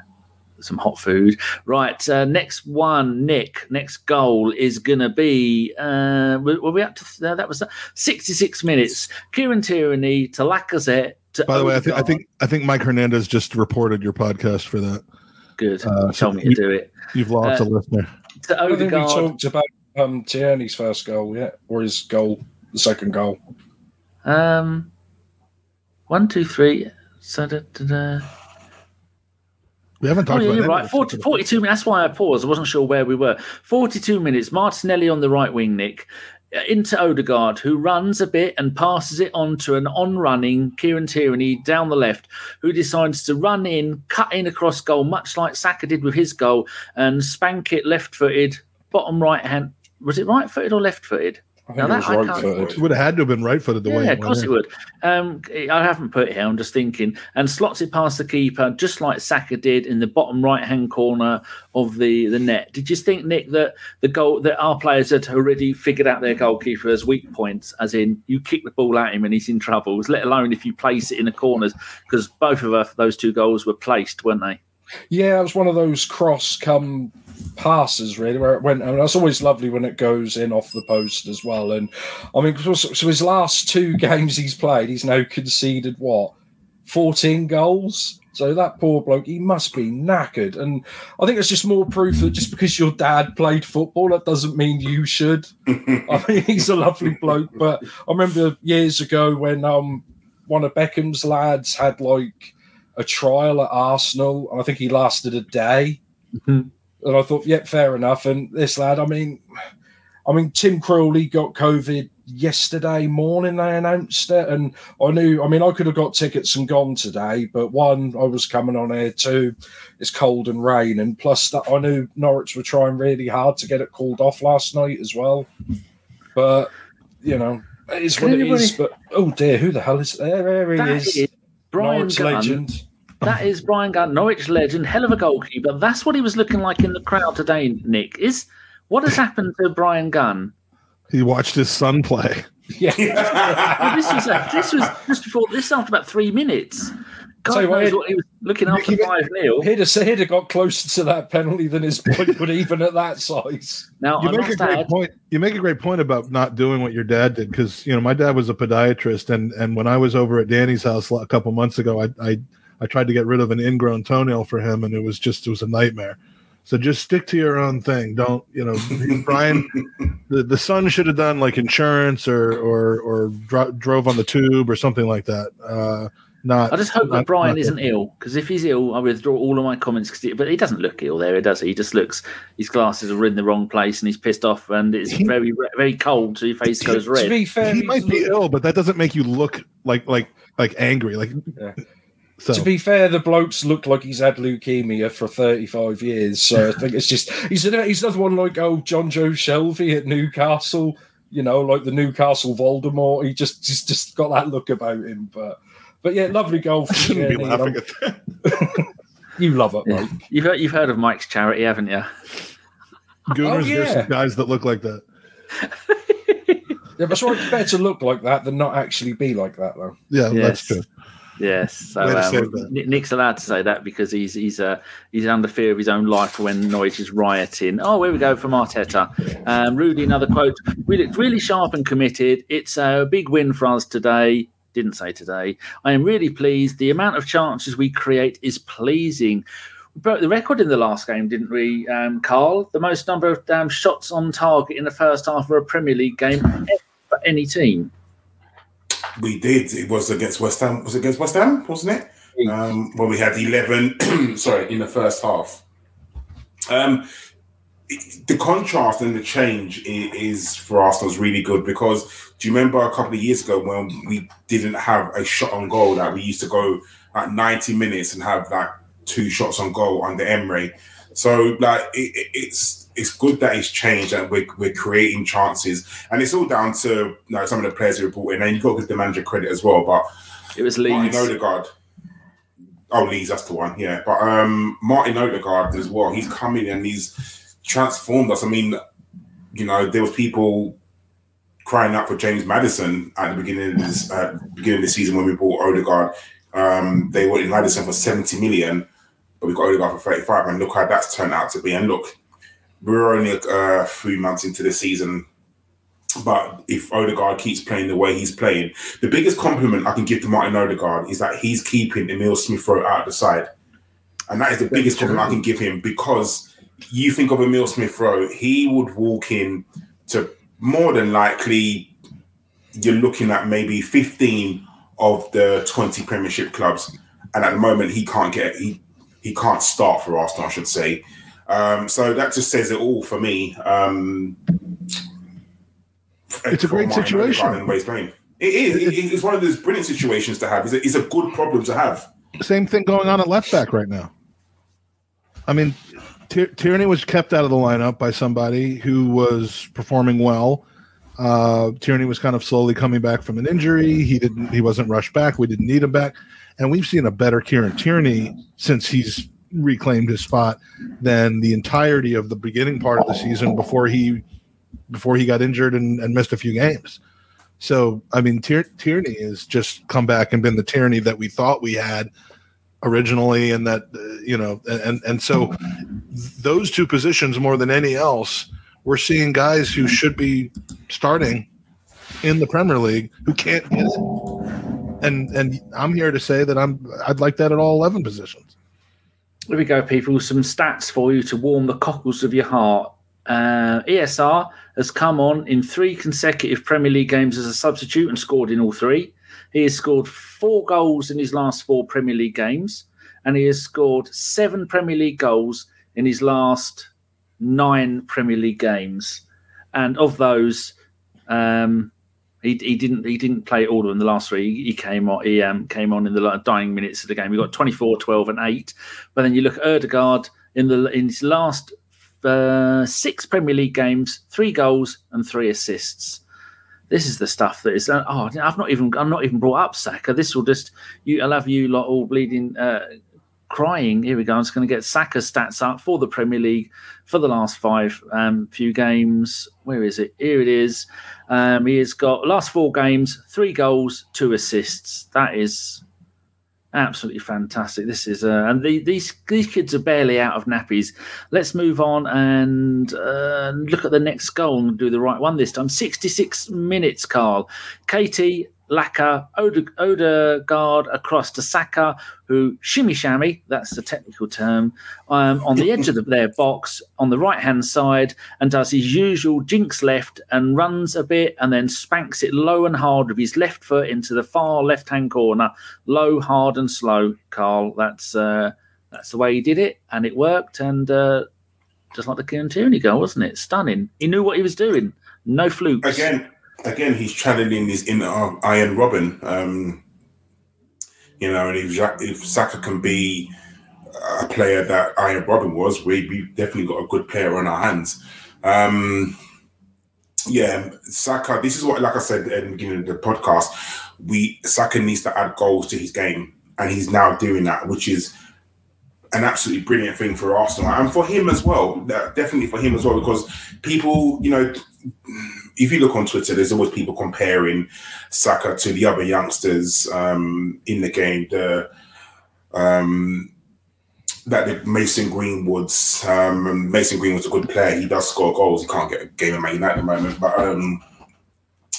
some hot food. Right, uh, next one, Nick. Next goal is gonna be. Uh, were, were we up to uh, that? Was 66 minutes. Kieran Tierney to Lacazette. To By the way, I think I think I think Mike Hernandez just reported your podcast for that. good. uh, He told me to do it. You've lost Uh, a listener. To I don't think we talked about um, Tierney's first goal yeah, or his goal, the second goal. Um, one, two, three. So da, da, da. We haven't Oh, yeah, about you're right. of 40, 42 minutes. That's why I paused. I wasn't sure where we were. 42 minutes. Martinelli on the right wing, Nick. Uh, Into Odegaard, who runs a bit and passes it on to an on running Kieran Tierney down the left, who decides to run in, cut in across goal, much like Saka did with his goal, and spank it left footed, bottom right hand. Was it right footed or left footed? I Now that I it was right It would have had to have been right footed the way. Yeah, of course went it would. Um, I haven't put it here. I'm just thinking, and slots it past the keeper, just like Saka did in the bottom right hand corner of the, the net. Did you think, Nick, that the goal that our players had already figured out their goalkeeper's weak points, as in you kick the ball at him and he's in trouble, let alone if you place it in the corners? Because both of us, those two goals were placed, weren't they? Yeah, it was one of those cross come passes, really, where it went. I mean, that's always lovely when it goes in off the post as well. And I mean, so so his last two games he's played, he's now conceded what, 14 goals? So that poor bloke, he must be knackered. And I think it's just more proof that just because your dad played football, that doesn't mean you should. I mean, he's a lovely bloke, but I remember years ago when um one of Beckham's lads had like a trial at Arsenal, and I think he lasted a day. Mhm. And I thought, yep, fair enough. And this lad, I mean, I mean, Tim Krul got COVID yesterday morning. They announced it, and I knew. I mean, I could have got tickets and gone today, but one, I was coming on here. Two, it's cold and rain, and plus that I knew Norwich were trying really hard to get it called off last night as well. But you know, it is Can what it anybody- is. But oh dear, who the hell is there? There he That is, is Brian Norwich Gunn. legend. That is Brian Gunn, Norwich legend, hell of a goalkeeper. That's what he was looking like in the crowd today, Nick. Is what has happened to Brian Gunn? He watched his son play. Yeah. Well, this was uh, this was just before this after about three minutes. God Tell what, knows what he was looking after five 0 He'd have, he'd have got closer to that penalty than his point would even at that size. Now You I make a great add, point. You make a great point about not doing what your dad did because you know my dad was a podiatrist, and and when I was over at Danny's house a couple months ago, I I I tried to get rid of an ingrown toenail for him, and it was just it was a nightmare. So just stick to your own thing. Don't you know, Brian? the, the son should have done like insurance or or or dro- drove on the tube or something like that. Uh, not. I just hope not- that Brian isn't ill because if he's ill, I withdraw all of my comments. 'cause he- but he doesn't look ill there, does he? He just looks his glasses are in the wrong place and he's pissed off and it's He- very very cold, so your face goes red. To be fair, He might be ill, but that doesn't make you look like like like angry. Like Yeah. So. To be fair, the bloke's looked like he's had leukemia for 35 years. So I think it's just he's another, he's another one like oh Jonjo Shelvey at Newcastle. You know, like the Newcastle Voldemort. He just just just got that look about him. But but yeah, lovely goal. I shouldn't be Tierney, laughing and at that. You love it, Yeah. Mike. You've heard, you've heard of Mike's charity, haven't you? Gooners, oh, there's yeah. some guys that look like that. Yeah, but it's better to look like that than not actually be like that, though. Yeah, Yes. that's true. Yes, so um, save that. Nick- Nick's allowed to say that because he's he's uh, he's under fear of his own life when Norwich is rioting. Oh, here we go from Arteta. Um, Rudy, another quote. We looked really sharp and committed. It's a big win for us today. Didn't say today. I am really pleased. The amount of chances we create is pleasing. We broke the record in the last game, didn't we, um, Karl? The most number of um, shots on target in the first half of a Premier League game for any team. We did. It was against West Ham. Was it against West Ham? Wasn't it? Um, when we had eleven. sorry, in the first half. Um, the contrast and the change is for Arsenal is really good because do you remember a couple of years ago when we didn't have a shot on goal that we used to go at ninety minutes and have like two shots on goal under Emery. So like it- it's it's good that it's changed and we're, we're creating chances and it's all down to you know, some of the players who brought in and you've got to give the manager credit as well. But It was Martin Leeds. Odegaard. Oh, Leeds, that's the one. Yeah, but um, Martin Odegaard as well. He's come in and he's transformed us. I mean, you know, there was people crying out for James Maddison at the beginning of this uh, beginning of the season when we bought Odegaard. Um, they wanted Maddison for seventy million, but we got Odegaard for thirty-five. And look how that's turned out to be. And look, we're only uh, three months into the season. But if Odegaard keeps playing the way he's playing, the biggest compliment I can give to Martin Odegaard is that he's keeping Emile Smith Rowe out of the side. And that is the biggest compliment I can give him because you think of Emile Smith Rowe, he would walk in to more than likely, you're looking at maybe 15 of the 20 Premiership clubs. And at the moment, he can't get, he, he can't start for Arsenal, I should say. Um, so that just says it all for me. Um, It's a great situation. Odegaard and the way he's playing. It is. It- it's one of those brilliant situations to have. It's a, it's a good problem to have. Same thing going on at left back right now. I mean, Tier- Tierney was kept out of the lineup by somebody who was performing well. Uh, Tierney was kind of slowly coming back from an injury. He didn't. He wasn't rushed back. We didn't need him back, and we've seen a better Kieran Tierney since he's reclaimed his spot than the entirety of the beginning part of the season before he before he got injured and, and missed a few games. So, I mean, Tier- Tierney has just come back and been the Tierney that we thought we had originally, and that uh, you know, and and so those two positions more than any else, we're seeing guys who should be starting in the Premier League who can't get it. And and I'm here to say that I'm I'd like that at all eleven positions. Here we go, people. Some stats for you to warm the cockles of your heart. Uh, ESR has come on in three consecutive Premier League games as a substitute and scored in all three. He has scored four goals in his last four Premier League games, and he has scored seven Premier League goals in his last nine Premier League games. And of those, um, he, he didn't he didn't play all of them. The last three he came on he um, came on in the dying minutes of the game. He got 24, 12, and eight. But then you look at Odegaard in the in his last uh, six Premier League games, three goals and three assists. This is the stuff that is. Uh, oh, I've not even I'm not even brought up Saka. This will just you. I'll have you lot all bleeding. Uh, crying. Here we go. I'm just going to get Saka's stats up for the Premier League for the last five um, few games. Where is it? Here it is. Um, he has got last four games, three goals, two assists. That is absolutely fantastic. This is uh, and the, these these kids are barely out of nappies. Let's move on and uh, look at the next goal and do the right one this time. 66 minutes, Karl. Katie Laca, Ode- Odegaard across to Saka, who shimmy shammy, that's the technical term, um, on the edge of the, their box on the right hand side and does his usual jinx left and runs a bit and then spanks it low and hard with his left foot into the far left hand corner. Low, hard, and slow, Karl. That's uh, that's the way he did it, and it worked. And uh, just like the Kieran Tierney goal, wasn't it? Stunning. He knew what he was doing. No flukes. Again, again, he's channeling his inner Arjen Robben. Um, you know, and if, if Saka can be a player that Arjen Robben was, we, have definitely got a good player on our hands. Um, yeah, Saka. This is what, like I said at the beginning of the podcast, we Saka needs to add goals to his game, and he's now doing that, which is an absolutely brilliant thing for Arsenal and for him as well. Definitely for him as well, because people, you know, if you look on Twitter, there's always people comparing Saka to the other youngsters um, in the game. The um, that the Mason Greenwood's um, Mason Greenwood's a good player. He does score goals. He can't get a game of Man United at the moment, but um,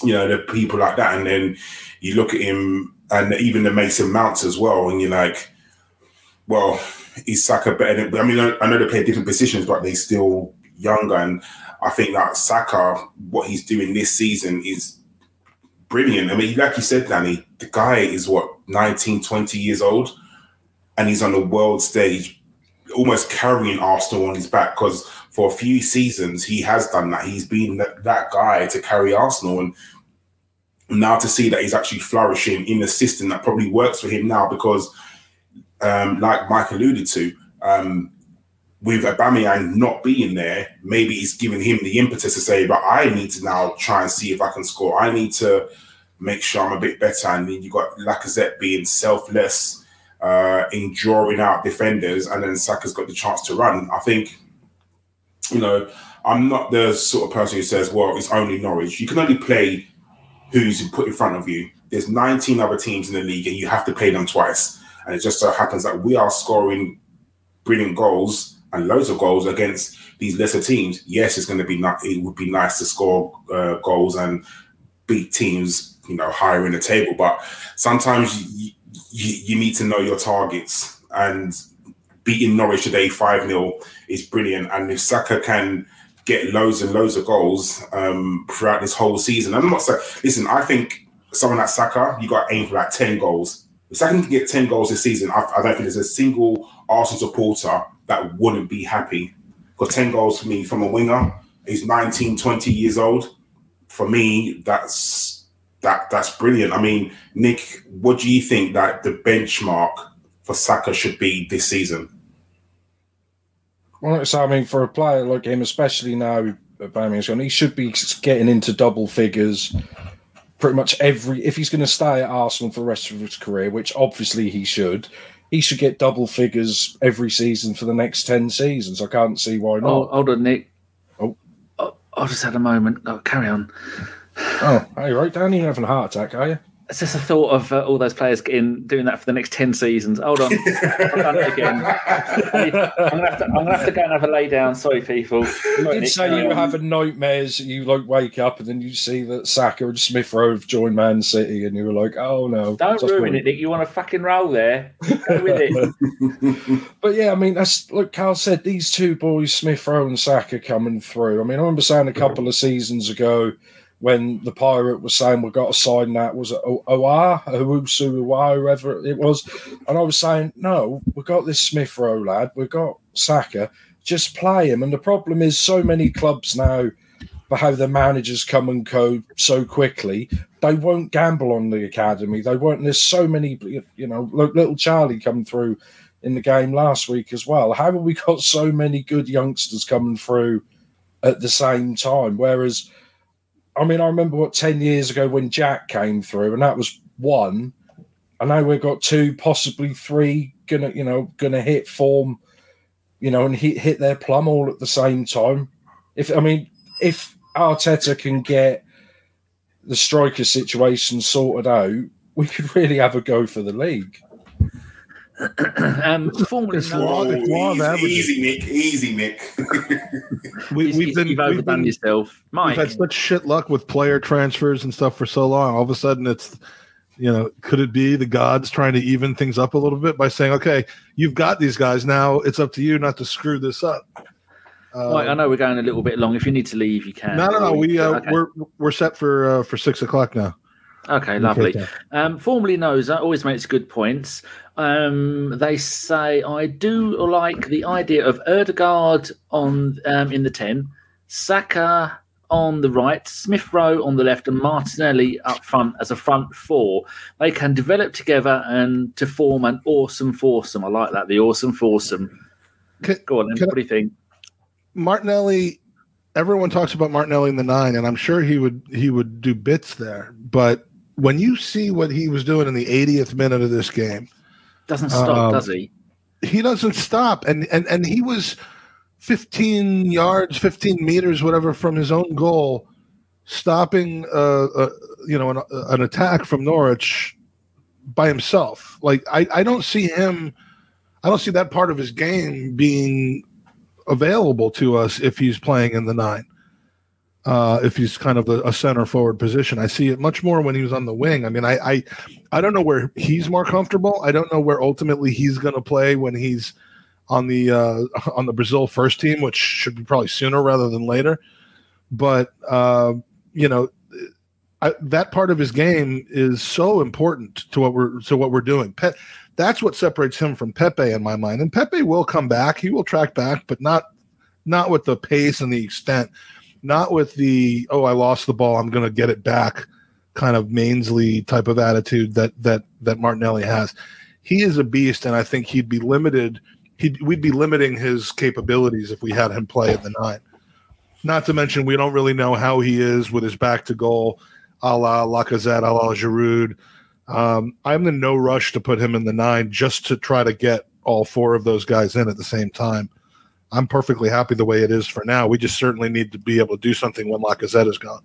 you know the people like that. And then you look at him, and even the Mason Mounts as well, and you're like, well, is Saka better? Than, I mean, I know they play different positions, but they're still younger, and I think that Saka, what he's doing this season is brilliant. I mean, like you said, Danny, the guy is what 19, 20 years old and he's on the world stage, almost carrying Arsenal on his back. Because for a few seasons, he has done that. He's been that, that guy to carry Arsenal, and now to see that he's actually flourishing in a system that probably works for him now, because um, like Mike alluded to. Um, with Aubameyang not being there, maybe he's giving him the impetus to say, "But I need to now try and see if I can score. I need to make sure I'm a bit better." And then you got Lacazette being selfless, uh, in drawing out defenders, and then Saka's got the chance to run. I think, you know, I'm not the sort of person who says, well, it's only Norwich. You can only play who's put in front of you. There's 19 other teams in the league, and you have to play them twice. And it just so happens that we are scoring brilliant goals and loads of goals against these lesser teams. Yes, it's going to be not. It would be nice to score uh, goals and beat teams, you know, higher in the table. But sometimes you, you, you need to know your targets. And beating Norwich today 5 0 is brilliant. And if Saka can get loads and loads of goals um, throughout this whole season, I'm not saying, listen, I think someone like Saka, you got to aim for like 10 goals. If Saka can get 10 goals this season, I, I don't think there's a single Arsenal supporter that wouldn't be happy. Because 10 goals for me from a winger, he's 19, 20 years old. For me, that's that that's brilliant. I mean, Nick, what do you think that the benchmark for Saka should be this season? Well, so I mean, for a player like him, especially now Aubameyang's gone, he should be getting into double figures pretty much every. If he's going to stay at Arsenal for the rest of his career, which obviously he should, he should get double figures every season for the next ten seasons. I can't see why not. Oh, hold on, Nick. Oh, oh I just had a moment. Oh, carry on. Oh, are you right, Danny? You're having a heart attack, are you? It's just a thought of uh, all those players getting doing that for the next ten seasons. Hold on, I've done it again. I'm gonna, have to, I'm gonna have to go and have a lay down. Sorry, people. You did say you were having nightmares. You like wake up and then you see that Saka and Smith Rowe have joined Man City, and you were like, "Oh no!" Don't ruin it, Nick. You want to fucking roll there? Go with it. but yeah, I mean, that's like Karl said. These two boys, Smith Rowe and Saka, coming through. I mean, I remember saying a couple of seasons ago when the pirate was saying we got to sign that was it Oa, Owusu Oa, whoever it was, and I was saying no, we got this Smith Rowe lad, we got Saka, just play him. And the problem is, so many clubs now, for how the managers come and go so quickly, they won't gamble on the academy. They won't. There's so many, you know, little Charlie come through in the game last week as well. How have we got so many good youngsters coming through at the same time? Whereas I mean, I remember what ten years ago when Jack came through, and that was one. I know we've got two, possibly three, gonna you know gonna hit form, you know, and hit hit their plum all at the same time. If I mean, if Arteta can get the striker situation sorted out, we could really have a go for the league. um, formerly it's law, it's law easy, easy, Nick. Easy, Nick. we, have been you've overdone been, yourself, Mike. We've had such shit luck with player transfers and stuff for so long. All of a sudden, it's You know, could it be the gods trying to even things up a little bit by saying, "Okay, you've got these guys now. It's up to you not to screw this up." Uh, right, I know we're going a little bit long. If you need to leave, you can. No, no, no. We uh, okay. we're we're set for uh, for six o'clock now. Okay, lovely. Um, formerly knows that always makes good points. Um, they say I do like the idea of Odegaard on um, in the ten, Saka on the right, Smith Rowe on the left, and Martinelli up front as a front four. They can develop together and to form an awesome foursome. I like that, the awesome foursome. Can, Go on, then. What do you think? Martinelli. Everyone talks about Martinelli in the nine, and I'm sure he would he would do bits there. But when you see what he was doing in the 80th minute of this game, doesn't stop, um, does he? He doesn't stop, and and and he was 15 yards, 15 meters, whatever, from his own goal, stopping, uh, uh you know, an, an, attack from Norwich by himself. Like I, I don't see him. I don't see that part of his game being available to us if he's playing in the nine uh, if he's kind of a, a, center forward position. I see it much more when he was on the wing. I mean, I I, I don't know where he's more comfortable. I don't know where ultimately he's going to play when he's on the uh, on the Brazil first team, which should be probably sooner rather than later. But uh, you know. I, that part of his game is so important to what we're to what we're doing. Pe- that's what separates him from Pepe in my mind. And Pepe will come back; he will track back, but not not with the pace and the extent not with the oh I lost the ball I'm going to get it back kind of Mainsley type of attitude that that that Martinelli has. He is a beast, and I think he'd be limited. He'd, we'd be limiting his capabilities if we had him play at the nine. Not to mention, we don't really know how he is with his back to goal, a la Lacazette, a la Giroud. Um, I'm in no rush to put him in the nine just to try to get all four of those guys in at the same time. I'm perfectly happy the way it is for now. We just certainly need to be able to do something when Lacazette is gone.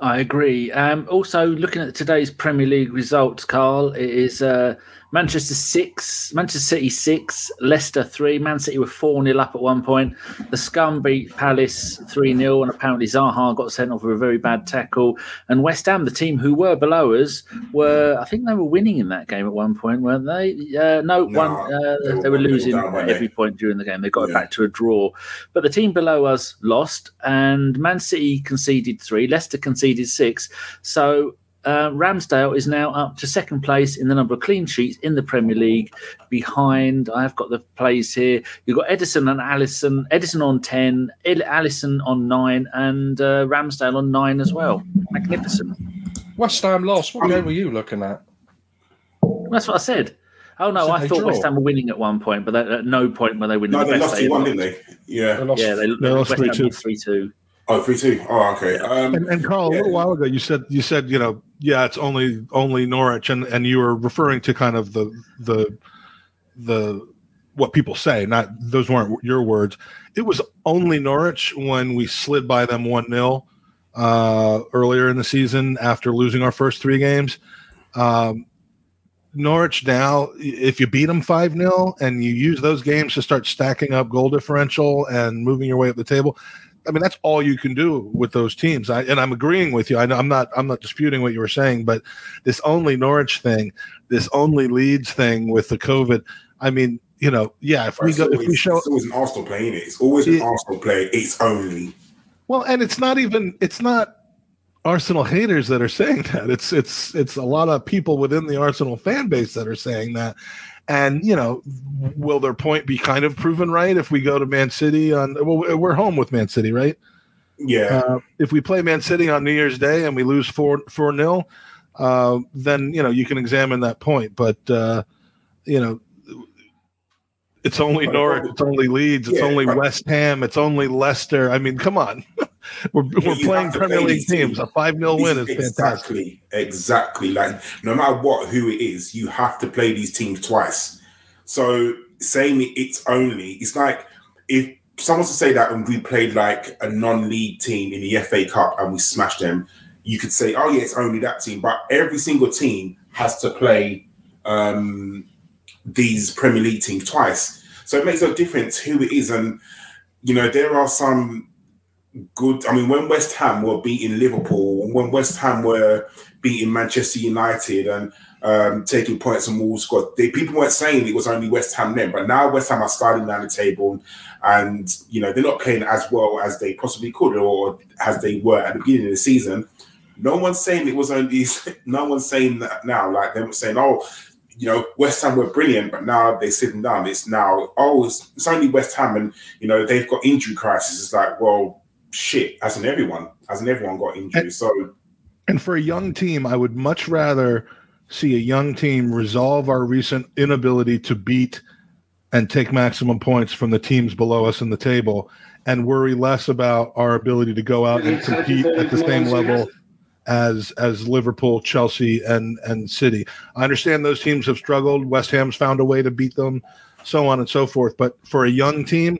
I agree. Um, also, looking at today's Premier League results, Karl, it is uh, Manchester six, Manchester City six, Leicester three. Man City were four 0 up at one point. The Scum beat Palace three 0 and apparently Zaha got sent off with a very bad tackle. And West Ham, the team who were below us, were I think they were winning in that game at one point, weren't they? Uh, no, no, one uh, they, were, they were losing every point during the game. They got yeah. it back to a draw. But the team below us lost, and Man City conceded three. Leicester conceded six. So uh, Ramsdale is now up to second place in the number of clean sheets in the Premier League. Behind, I've got the plays here. You've got Ederson and Alisson. Ederson on ten, Alisson on nine, and uh, Ramsdale on nine as well. Magnificent. West Ham lost. What game were you looking at? That's what I said. Oh no, I thought draw? West Ham were winning at one point, but at no point were they winning. No, the they lost two one, didn't they? Yeah, they lost, yeah, they, they lost three two. Three two. Oh, three two. Oh, okay. Um, and, and, Karl, yeah. a little while ago, you said you said you know, yeah, it's only only Norwich, and and you were referring to kind of the the the what people say. Not those weren't your words. It was only Norwich when we slid by them one 0 uh, earlier in the season after losing our first three games. Um, Norwich now, if you beat them 5 0 and you use those games to start stacking up goal differential and moving your way up the table, I mean, that's all you can do with those teams. I, and I'm agreeing with you. I know I'm not I'm not disputing what you were saying, but this only Norwich thing, this only Leeds thing with the COVID. I mean, you know, yeah. If we go, always, if we show, it's always an Arsenal playing it. It's always an it, Arsenal play. It's only. Well, and it's not even. It's not Arsenal haters that are saying that. It's it's it's a lot of people within the Arsenal fan base that are saying that. And you know, will their point be kind of proven right if we go to Man City on? Well, we're home with Man City, right? Yeah. Uh, if we play Man City on New Year's Day and we lose four four nil, uh, then you know you can examine that point. But uh, you know, it's only Norwich, it's only Leeds, it's yeah, only West Ham, it's only Leicester. I mean, come on. we're, we're playing Premier League teams. A 5 0 win is exactly, fantastic. Exactly. Like, no matter what, who it is, you have to play these teams twice. So, saying it's only, it's like if someone to say that and we played like a non league team in the FA Cup and we smashed them, you could say, oh, yeah, it's only that team. But every single team has to play um, these Premier League teams twice. So it makes no difference who it is. And, you know, there are some good. I mean, when West Ham were beating Liverpool, when West Ham were beating Manchester United and um, taking points from all squad, people weren't saying it was only West Ham then, but now West Ham are sliding down the table, and you know they're not playing as well as they possibly could or as they were at the beginning of the season. No one's saying it was only. No one's saying that now. Like they were saying, oh, you know, West Ham were brilliant, but now they're sitting down. It's now, oh, it's, it's only West Ham, and you know they've got injury crisis. It's like, well, shit, hasn't everyone? Hasn't everyone got injuries? So, and for a young team, I would much rather see a young team resolve our recent inability to beat and take maximum points from the teams below us in the table, and worry less about our ability to go out and compete at the same level as as Liverpool, Chelsea, and and City. I understand those teams have struggled. West Ham's found a way to beat them, so on and so forth. But for a young team,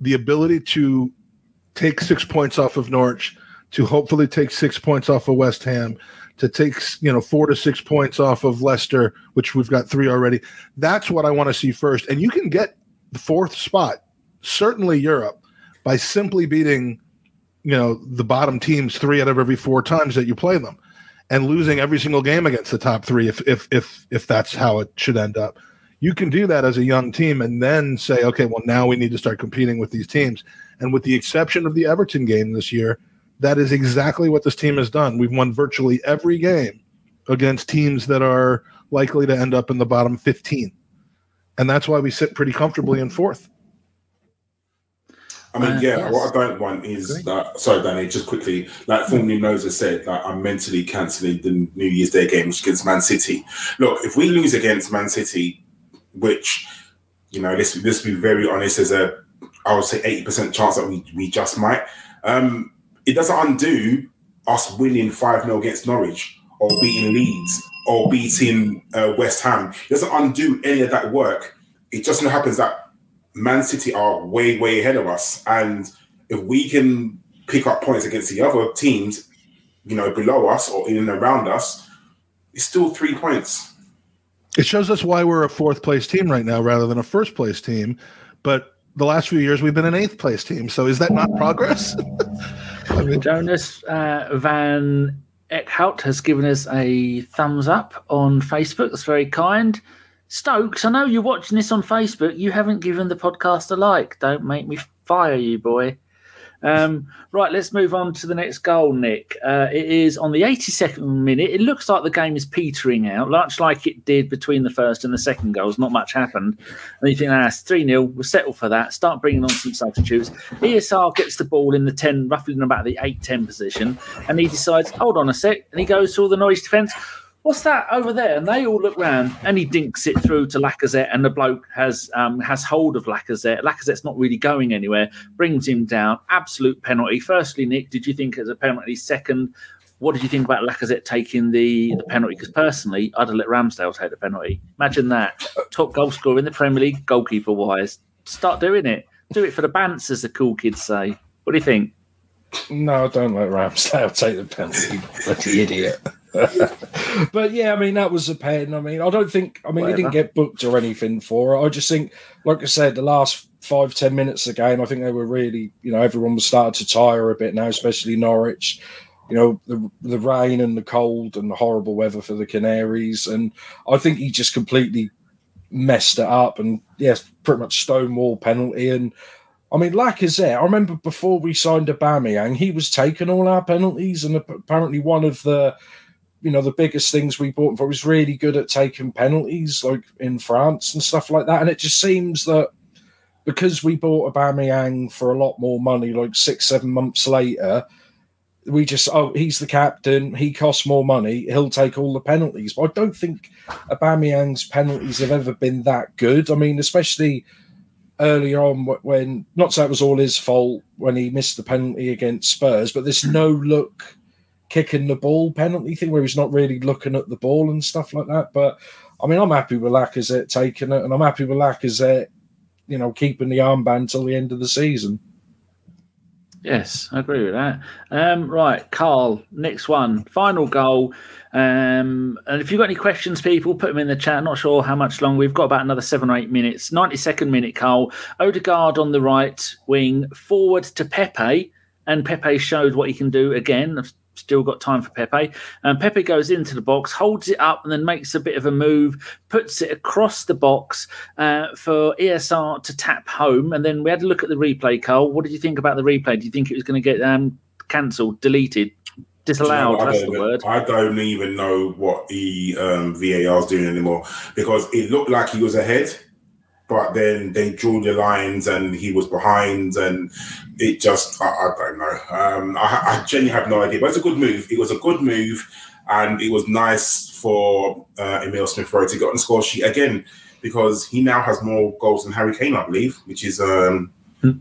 the ability to take six points off of Norwich, to hopefully take six points off of West Ham, to take you know four to six points off of Leicester, which we've got three already. That's what I want to see first. And you can get the fourth spot, certainly Europe, by simply beating you know the bottom teams three out of every four times that you play them, and losing every single game against the top three if if if if that's how it should end up. You can do that as a young team and then say, okay, well now we need to start competing with these teams. And with the exception of the Everton game this year, that is exactly what this team has done. We've won virtually every game against teams that are likely to end up in the bottom 15. And that's why we sit pretty comfortably in fourth. I mean, uh, yeah, yes. what I don't want is Great. that. Sorry, Danny, just quickly, like formerly Noza said, like I'm mentally cancelling the New Year's Day game against Man City. Look, if we lose against Man City, which you know, let's let's be very honest, there's a I would say eighty percent chance that we we just might. Um, it doesn't undo us winning five 0 against Norwich or beating Leeds or beating uh, West Ham. It doesn't undo any of that work. It just so happens that Man City are way, way ahead of us. And if we can pick up points against the other teams, you know, below us or in and around us, it's still three points. It shows us why we're a fourth place team right now rather than a first place team. But the last few years we've been an eighth place team. So is that not progress? I mean, Jonas uh, Van Eckhout has given us a thumbs up on Facebook. That's very kind. Stokes, I know you're watching this on Facebook. You haven't given the podcast a like. Don't make me fire you, boy. Um, right, let's move on to the next goal, Nick. Uh, it is on the 82nd minute. It looks like the game is petering out, much like it did between the first and the second goals. Not much happened. And you think, ah, it's 3 0. We'll settle for that. Start bringing on some substitutes. ESR gets the ball in the 10, roughly in about the 8 10 position. And he decides, hold on a sec. And he goes to all the noise defence what's that over there? And they all look round, and he dinks it through to Lacazette, and the bloke has um, has hold of Lacazette. Lacazette's not really going anywhere, brings him down. Absolute penalty. Firstly, Nick, did you think it was a penalty? Second, what did you think about Lacazette taking the, the penalty? Because personally, I'd have let Ramsdale take the penalty. Imagine that. Top goal scorer in the Premier League, goalkeeper wise. Start doing it. Do it for the bants, as the cool kids say. What do you think? No, I don't let Ramsdale take the penalty. Bloody idiot. But yeah, I mean that was a pen. I mean, I don't think. I mean, Whatever. he didn't get booked or anything for it. I just think, like I said, the last five ten minutes of the game, I think they were really, you know, everyone was starting to tire a bit now, especially Norwich. You know, the the rain and the cold and the horrible weather for the Canaries, and I think he just completely messed it up. And yes, pretty much stonewall penalty. And I mean, Lacazette, I remember before we signed Aubameyang, he was taking all our penalties, and apparently one of the you know, the biggest things we bought for was really good at taking penalties, like in France and stuff like that. And it just seems that because we bought Aubameyang for a lot more money, like six, seven months later, we just oh he's the captain, he costs more money, he'll take all the penalties. But I don't think Aubameyang's penalties have ever been that good. I mean, especially early on when not so it was all his fault when he missed the penalty against Spurs, but this no look kicking the ball penalty thing where he's not really looking at the ball and stuff like that. But I mean, I'm happy with Lacazette taking it, and I'm happy with Lacazette, you know, keeping the armband till the end of the season. Yes, I agree with that. Um, right, Karl, next one, final goal. Um, and if you've got any questions, people, put them in the chat. Not sure how much long we've got, about another seven or eight minutes. 92nd minute, Karl. Odegaard on the right wing, forward to Pepe and Pepe showed what he can do again. Still got time for Pepe. And Pepe goes into the box, holds it up, and then makes a bit of a move, puts it across the box uh, for ESR to tap home. And then we had a look at the replay, Karl. What did you think about the replay? Do you think it was going to get um, cancelled, deleted? Disallowed, I that's don't the even- word. I don't even know what the um, VAR is doing anymore because it looked like he was ahead, but then they drew the lines and he was behind, and it just I, I don't know. Um, I, I genuinely have no idea, but it's a good move. It was a good move, and it was nice for uh, Emile Smith Rowe to get on the score sheet again because he now has more goals than Harry Kane, I believe, which is um, Hmm.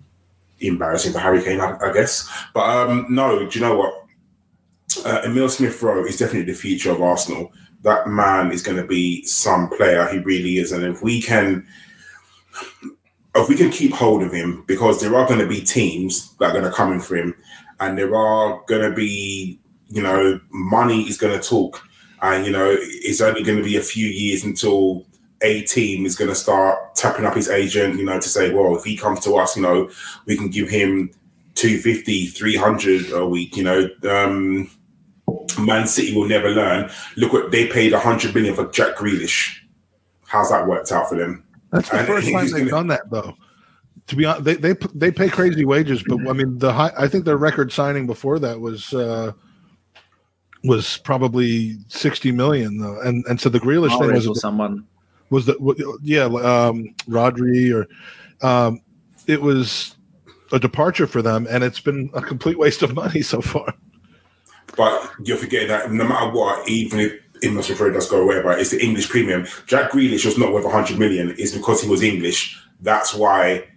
embarrassing for Harry Kane, I, I guess. But um, no, do you know what? uh, Emile Smith Rowe is definitely the future of Arsenal. That man is going to be some player. He really is. And if we can, if we can keep hold of him, because there are going to be teams that are going to come in for him, and there are going to be, you know, money is going to talk, and you know, it's only going to be a few years until a team is going to start tapping up his agent, you know, to say, well, if he comes to us, you know, we can give him 250, 300 a week, you know. Um, Man City will never learn. Look what they paid 100 million for Jack Grealish. How's that worked out for them? That's the And first time they've gonna- done that, though. To be honest, they they they pay crazy wages, but I mean the high. I think their record signing before that was uh, was probably sixty million, though. And and so the Grealish thing Mahrez was someone. was the yeah um, Rodri or um, it was a departure for them, and it's been a complete waste of money so far. But you're forgetting that no matter what, even if Emile Smith Rowe does go away, but it's the English premium. Jack Grealish was not worth 100 million. It's because he was English. That's why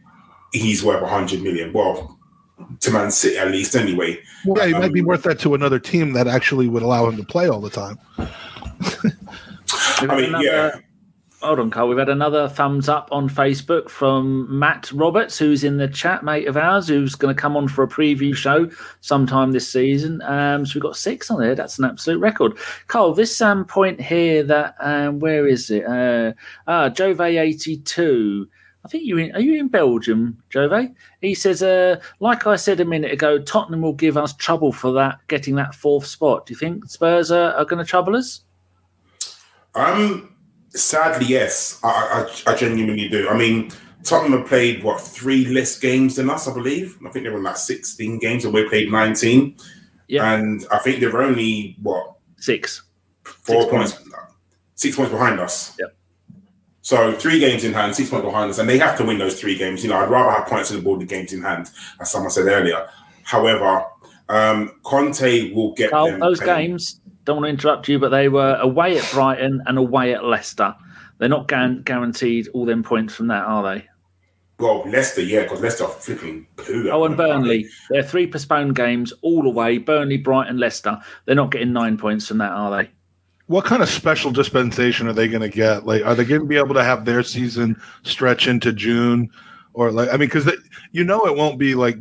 he's worth 100 million. Well, to Man City at least, anyway. Well, yeah, he might be um, worth that to another team that actually would allow him to play all the time. I mean, yeah. Hold on, Karl. We've had another thumbs up on Facebook from Matt Roberts, who's in the chat, mate of ours, who's going to come on for a preview show sometime this season. Um, so we've got six on there. That's an absolute record. Karl, this um, point here that um, where is it? Uh, ah, Jove eighty two. I think you in, are you in Belgium, Jove? He says, uh, like I said a minute ago, Tottenham will give us trouble for that getting that fourth spot. Do you think Spurs are, are going to trouble us? Um, sadly, yes, I, I, I genuinely do. I mean, Tottenham have played what three less games than us, I believe. I think they were like 16 games, and we played 19. Yeah. And I think they're only what Six. four points, six points behind us. Yep. So three games in hand, six points behind us, and they have to win those three games. You know, I'd rather have points on the board than games in hand, as someone said earlier. However, um, Conte will get Karl, those playing- games, don't want to interrupt you, but they were away at Brighton and away at Leicester. They're not guaran- guaranteed all them points from that, are they? Well, Leicester, yeah, because Leicester are flipping poo. Oh, and Burnley. They're three postponed games all away. Burnley, Brighton, Leicester. They're not getting nine points from that, are they? What kind of special dispensation are they going to get? Like, are they going to be able to have their season stretch into June, or like, I mean, because you know it won't be like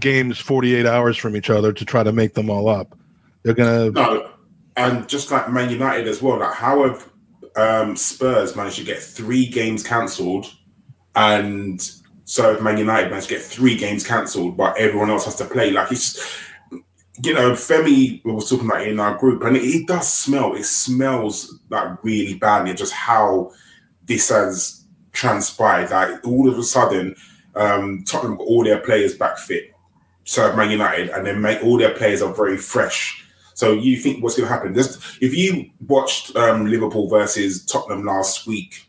games forty eight hours from each other to try to make them all up. They're gonna. No, and just like Man United as well. Like, how have um, Spurs managed to get three games cancelled, and so Man United managed to get three games cancelled, but everyone else has to play? Like it's, you know, Femi was talking about it in our group, and it, it does smell. It smells like really badly. Just how this has transpired. Like all of a sudden, um, Tottenham got all their players back fit. So Man United, and then make all their players are very fresh. So you think what's going to happen? This, if you watched um, Liverpool versus Tottenham last week,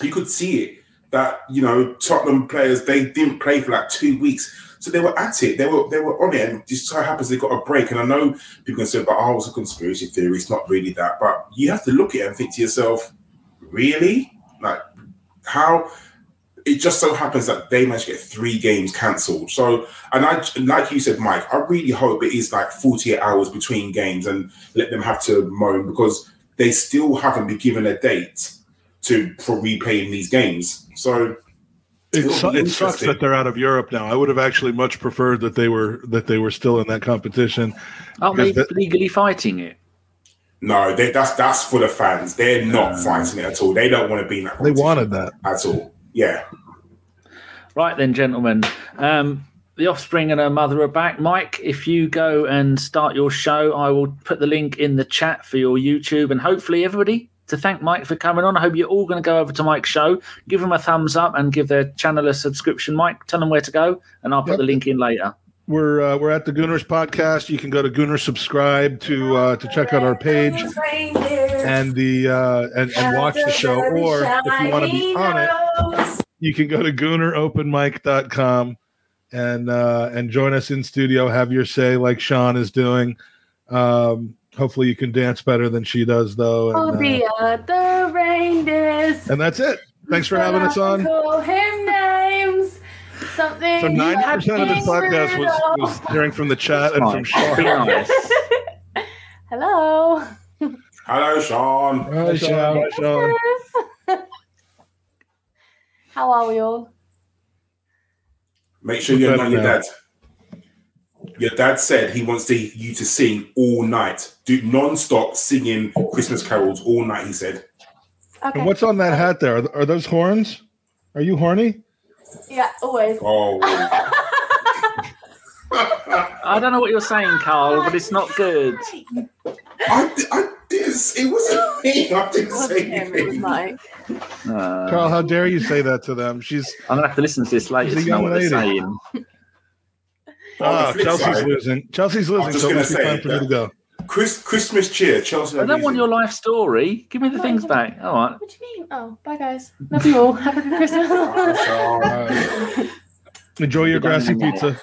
you could see it that you know Tottenham players they didn't play for like two weeks, so they were at it. They were they were on it, and just so happens they got a break. And I know people can say, "But oh, it's a conspiracy theory. It's not really that." But you have to look at it and think to yourself, "Really? Like how?" It just so happens that they managed to get three games cancelled. So, and I, like you said, Mike, I really hope it is like 48 hours between games and let them have to moan because they still haven't been given a date to for replaying these games. So It, su- it sucks that they're out of Europe now. I would have actually much preferred that they were that they were still in that competition. Aren't they Because the- legally fighting it? no, they, that's that's for the fans. They're not ah. fighting it at all. They don't want to be in that. They wanted that. at all. Yeah, Right then, gentlemen. Um, the offspring and her mother are back. Mike, if you go and start your show, I will put the link in the chat for your YouTube and hopefully everybody to thank Mike for coming on. I hope you're all going to go over to Mike's show, give him a thumbs up, and give their channel a subscription. Mike, tell them where to go, and I'll put Yep. the link in later. We're uh, we're at the Gooners podcast. You can go to Gooner subscribe to uh, to check out our page and the uh, and, and watch the show. Or if you want to be on it, you can go to gooneropenmic.com and uh, and join us in studio. Have your say like Sean is doing. Um, hopefully, you can dance better than she does, though. And, uh, the reindeers. and that's it. Thanks for having us on. Call him names. Something. So ninety percent of this podcast was, was hearing from the chat and from Mike, Sean. be nice. Hello. Hello, Sean. Right, Sean. Bye, Sean. How are we all? Make sure you're not your dad. Your dad said he wants to, you to sing all night. Do non-stop singing Christmas carols all night, he said. Okay. And what's on that hat there? Are, are those horns? Are you horny? Yeah, always. Oh. I don't know what you're saying, Karl, but it's not good. I, I did it wasn't me. I didn't It say him, it was anything. Mike. Uh, Karl, how dare you say that to them? She's I'm gonna have to listen to this later She's a to know young what they're lady. saying. On ah, the flip Chelsea's side, losing. Chelsea's losing, just so it gonna must be say time for me that- to go. Chris, Christmas cheer, Chelsea. I don't want your life story. Give me the No, things back. All right. What do you mean? Oh, bye guys. Love you all. Have a good Christmas. Right. Enjoy your Be done in grassy a minute. pizza.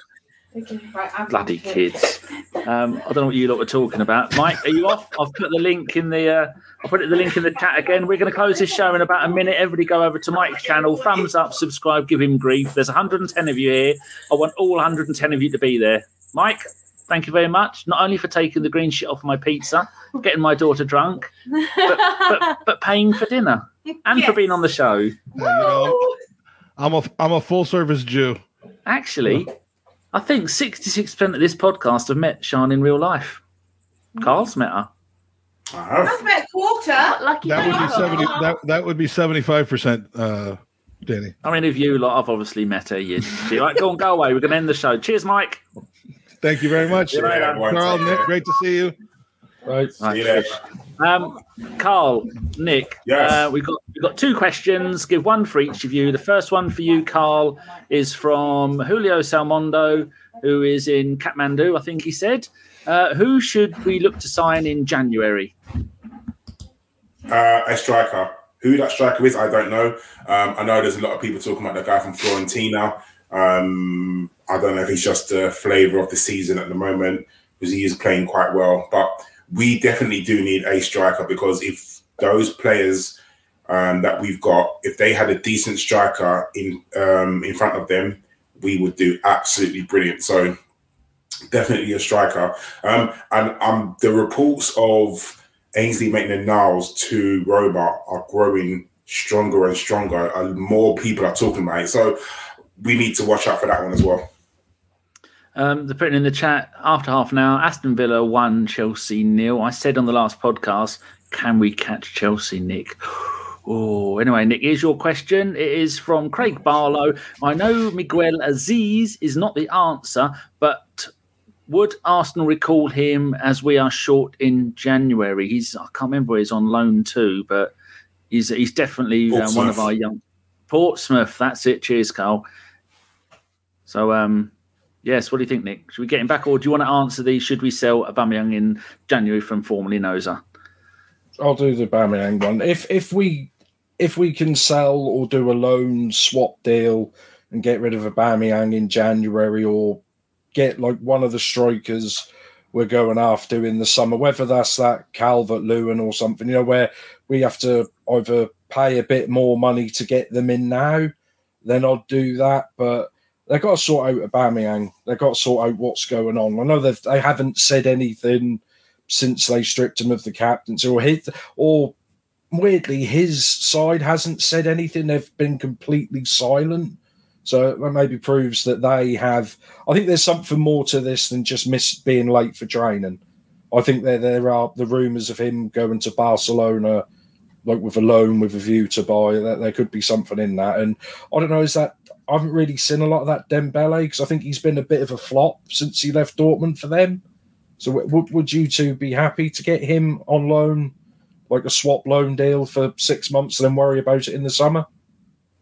okay. Bloody kids. Um, I don't know what you lot were talking about. Mike, are you off? I've put the link in the. Uh, I'll put it the link in the chat again. We're going to close this show in about a minute. Everybody go over to Mike's channel, thumbs up, subscribe, give him grief. There's 110 of you here. I want all 110 of you to be there. Mike, thank you very much. Not only for taking the green shit off my pizza, getting my daughter drunk, but, but paying for dinner and for being on the show. You know, I'm a I'm a full service Jew. Actually, I think 66% of this podcast have met Sean in real life. Karl's met her. I have. That's about a quarter. Lucky That would be seventy. That that would be seventy five percent. Uh, Danny. I mean, of you lot, I've obviously met her. You, you right, go on, go away. We're going to end the show. Cheers, Mike. Thank you very much, See. Yeah, everyone, Karl. Nick, care. great to see you. Right. See you. Um, Karl, Nick, Yes. uh, we've got we've got two questions. Give one for each of you. The first one for you, Karl, is from Julio Salmondo, who is in Kathmandu. I think he said. Uh, who should we look to sign in January? Uh, a striker. Who that striker is, I don't know. Um, I know there's a lot of people talking about the guy from Florentina. Um, I don't know if he's just a flavour of the season at the moment because he is playing quite well. But we definitely do need a striker because if those players um, that we've got, if they had a decent striker in um, in front of them, we would do absolutely brilliant. So definitely a striker. Um, and um, the reports of Ainsley Maitland Niles to Roma are growing stronger and stronger, and more people are talking about it. So we need to watch out for that one as well. Um, they're putting in the chat after half an hour. Aston Villa one, Chelsea nil. I said on the last podcast, can we catch Chelsea, Nick? Oh, anyway, Nick, here's your question. It is from Craig Barlow. I know Miguel Azeez is not the answer, but would Arsenal recall him as we are short in January? He's I can't remember where he's on loan too, but he's he's definitely uh, one of our young Portsmouth. That's it. Cheers, Karl. So um Yes, what do you think, Nick? Should we get him back, or do you want to answer the should we sell Aubameyang in January from formerly Noza? I'll do the Bamiyang one. If if we if we can sell or do a loan swap deal and get rid of Aubameyang in January or get like one of the strikers we're going after in the summer, whether that's that Calvert Lewin or something, you know, where we have to either pay a bit more money to get them in now, then I'd do that. But they've got to sort out Aubameyang. They've got to sort out what's going on. I know that they haven't said anything since they stripped him of the captaincy or hit or weirdly his side hasn't said anything they've been completely silent so that maybe proves that they have i think there's something more to this than just miss being late for training i think there there are the rumors of him going to barcelona like with a loan with a view to buy that there could be something in that and i don't know is that I haven't really seen a lot of that Dembele because I think he's been a bit of a flop since he left Dortmund for them. So would would you two be happy to get him on loan, like a swap loan deal for six months, and then worry about it in the summer?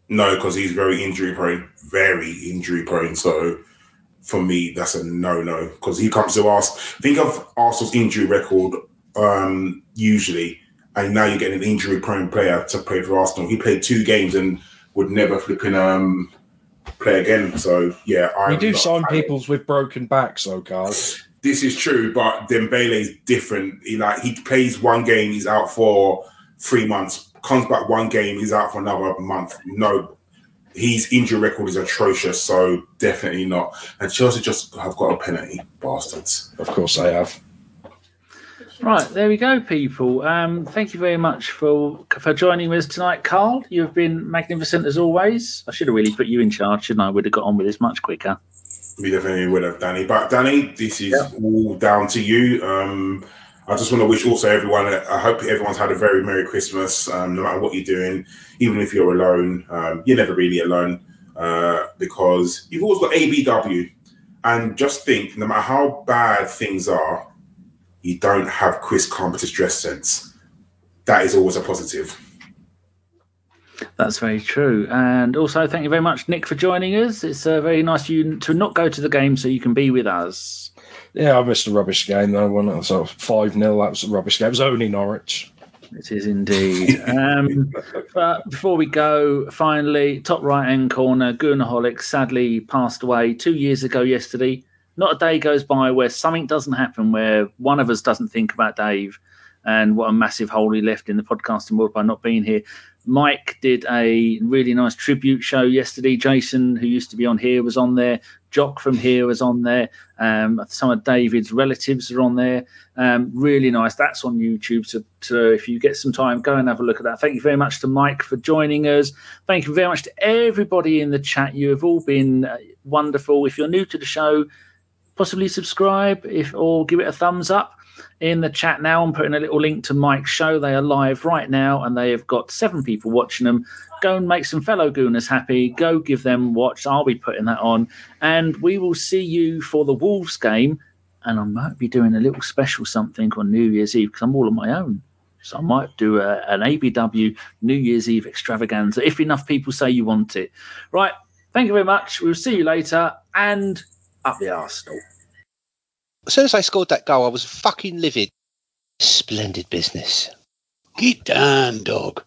No, because he's very injury prone, very injury prone. So for me, that's a no no. Because he comes to us. Think of Arsenal's injury record um, usually, and now you're getting an injury prone player to play for Arsenal. He played two games and would never flipping um, play again. So yeah, I We do sign peoples with broken backs, though, guys. This is true, but Dembele is different. He like he plays one game, he's out for three months. Comes back one game, he's out for another month. No, his injury record is atrocious, so definitely not. And Chelsea just have got a penalty, bastards. Of course, they have. Right, there we go, people. Um, thank you very much for for joining us tonight, Karl. You've been magnificent as always. I should have really put you in charge, shouldn't I? Would have got on with this much quicker. We definitely would have, Danny. But Danny, this is all down to you. Um, I just want to wish also everyone. I hope everyone's had a very merry Christmas. Um, no matter what you're doing, even if you're alone, um, you're never really alone uh, because you've always got ABW. And just think, no matter how bad things are, you don't have Chris Carpenter's dress sense. That is always a positive. That's very true. And also, thank you very much, Nick, for joining us. It's uh, very nice of you to not go to the game so you can be with us. Yeah, I missed a rubbish game though. When I was sort five 0 that was a rubbish game. It was only Norwich. It is indeed. um, but before we go, finally, top right hand corner, Goonaholic sadly passed away two years ago yesterday. Not a day goes by where something doesn't happen, where one of us doesn't think about Dave and what a massive hole he left in the podcasting world by not being here. Mike did a really nice tribute show yesterday. Jason, who used to be on here, was on there. Jock from here was on there. Um, some of David's relatives are on there. Um, really nice. That's on YouTube. So, so if you get some time, go and have a look at that. Thank you very much to Mike for joining us. Thank you very much to everybody in the chat. You have all been uh, wonderful. If you're new to the show, possibly subscribe if or give it a thumbs up in the chat now. I'm putting a little link to Mike's show. They are live right now and they have got seven people watching them. Go and make some fellow Gooners happy. Go give them watch. I'll be putting that on. And we will see you for the Wolves game. And I might be doing a little special something on New Year's Eve because I'm all on my own. So I might do a, an ABW New Year's Eve extravaganza if enough people say you want it. Right. Thank you very much. We'll see you later. And up the Arsenal. As soon as I scored that goal, I was fucking livid. Splendid business. Get down, dog.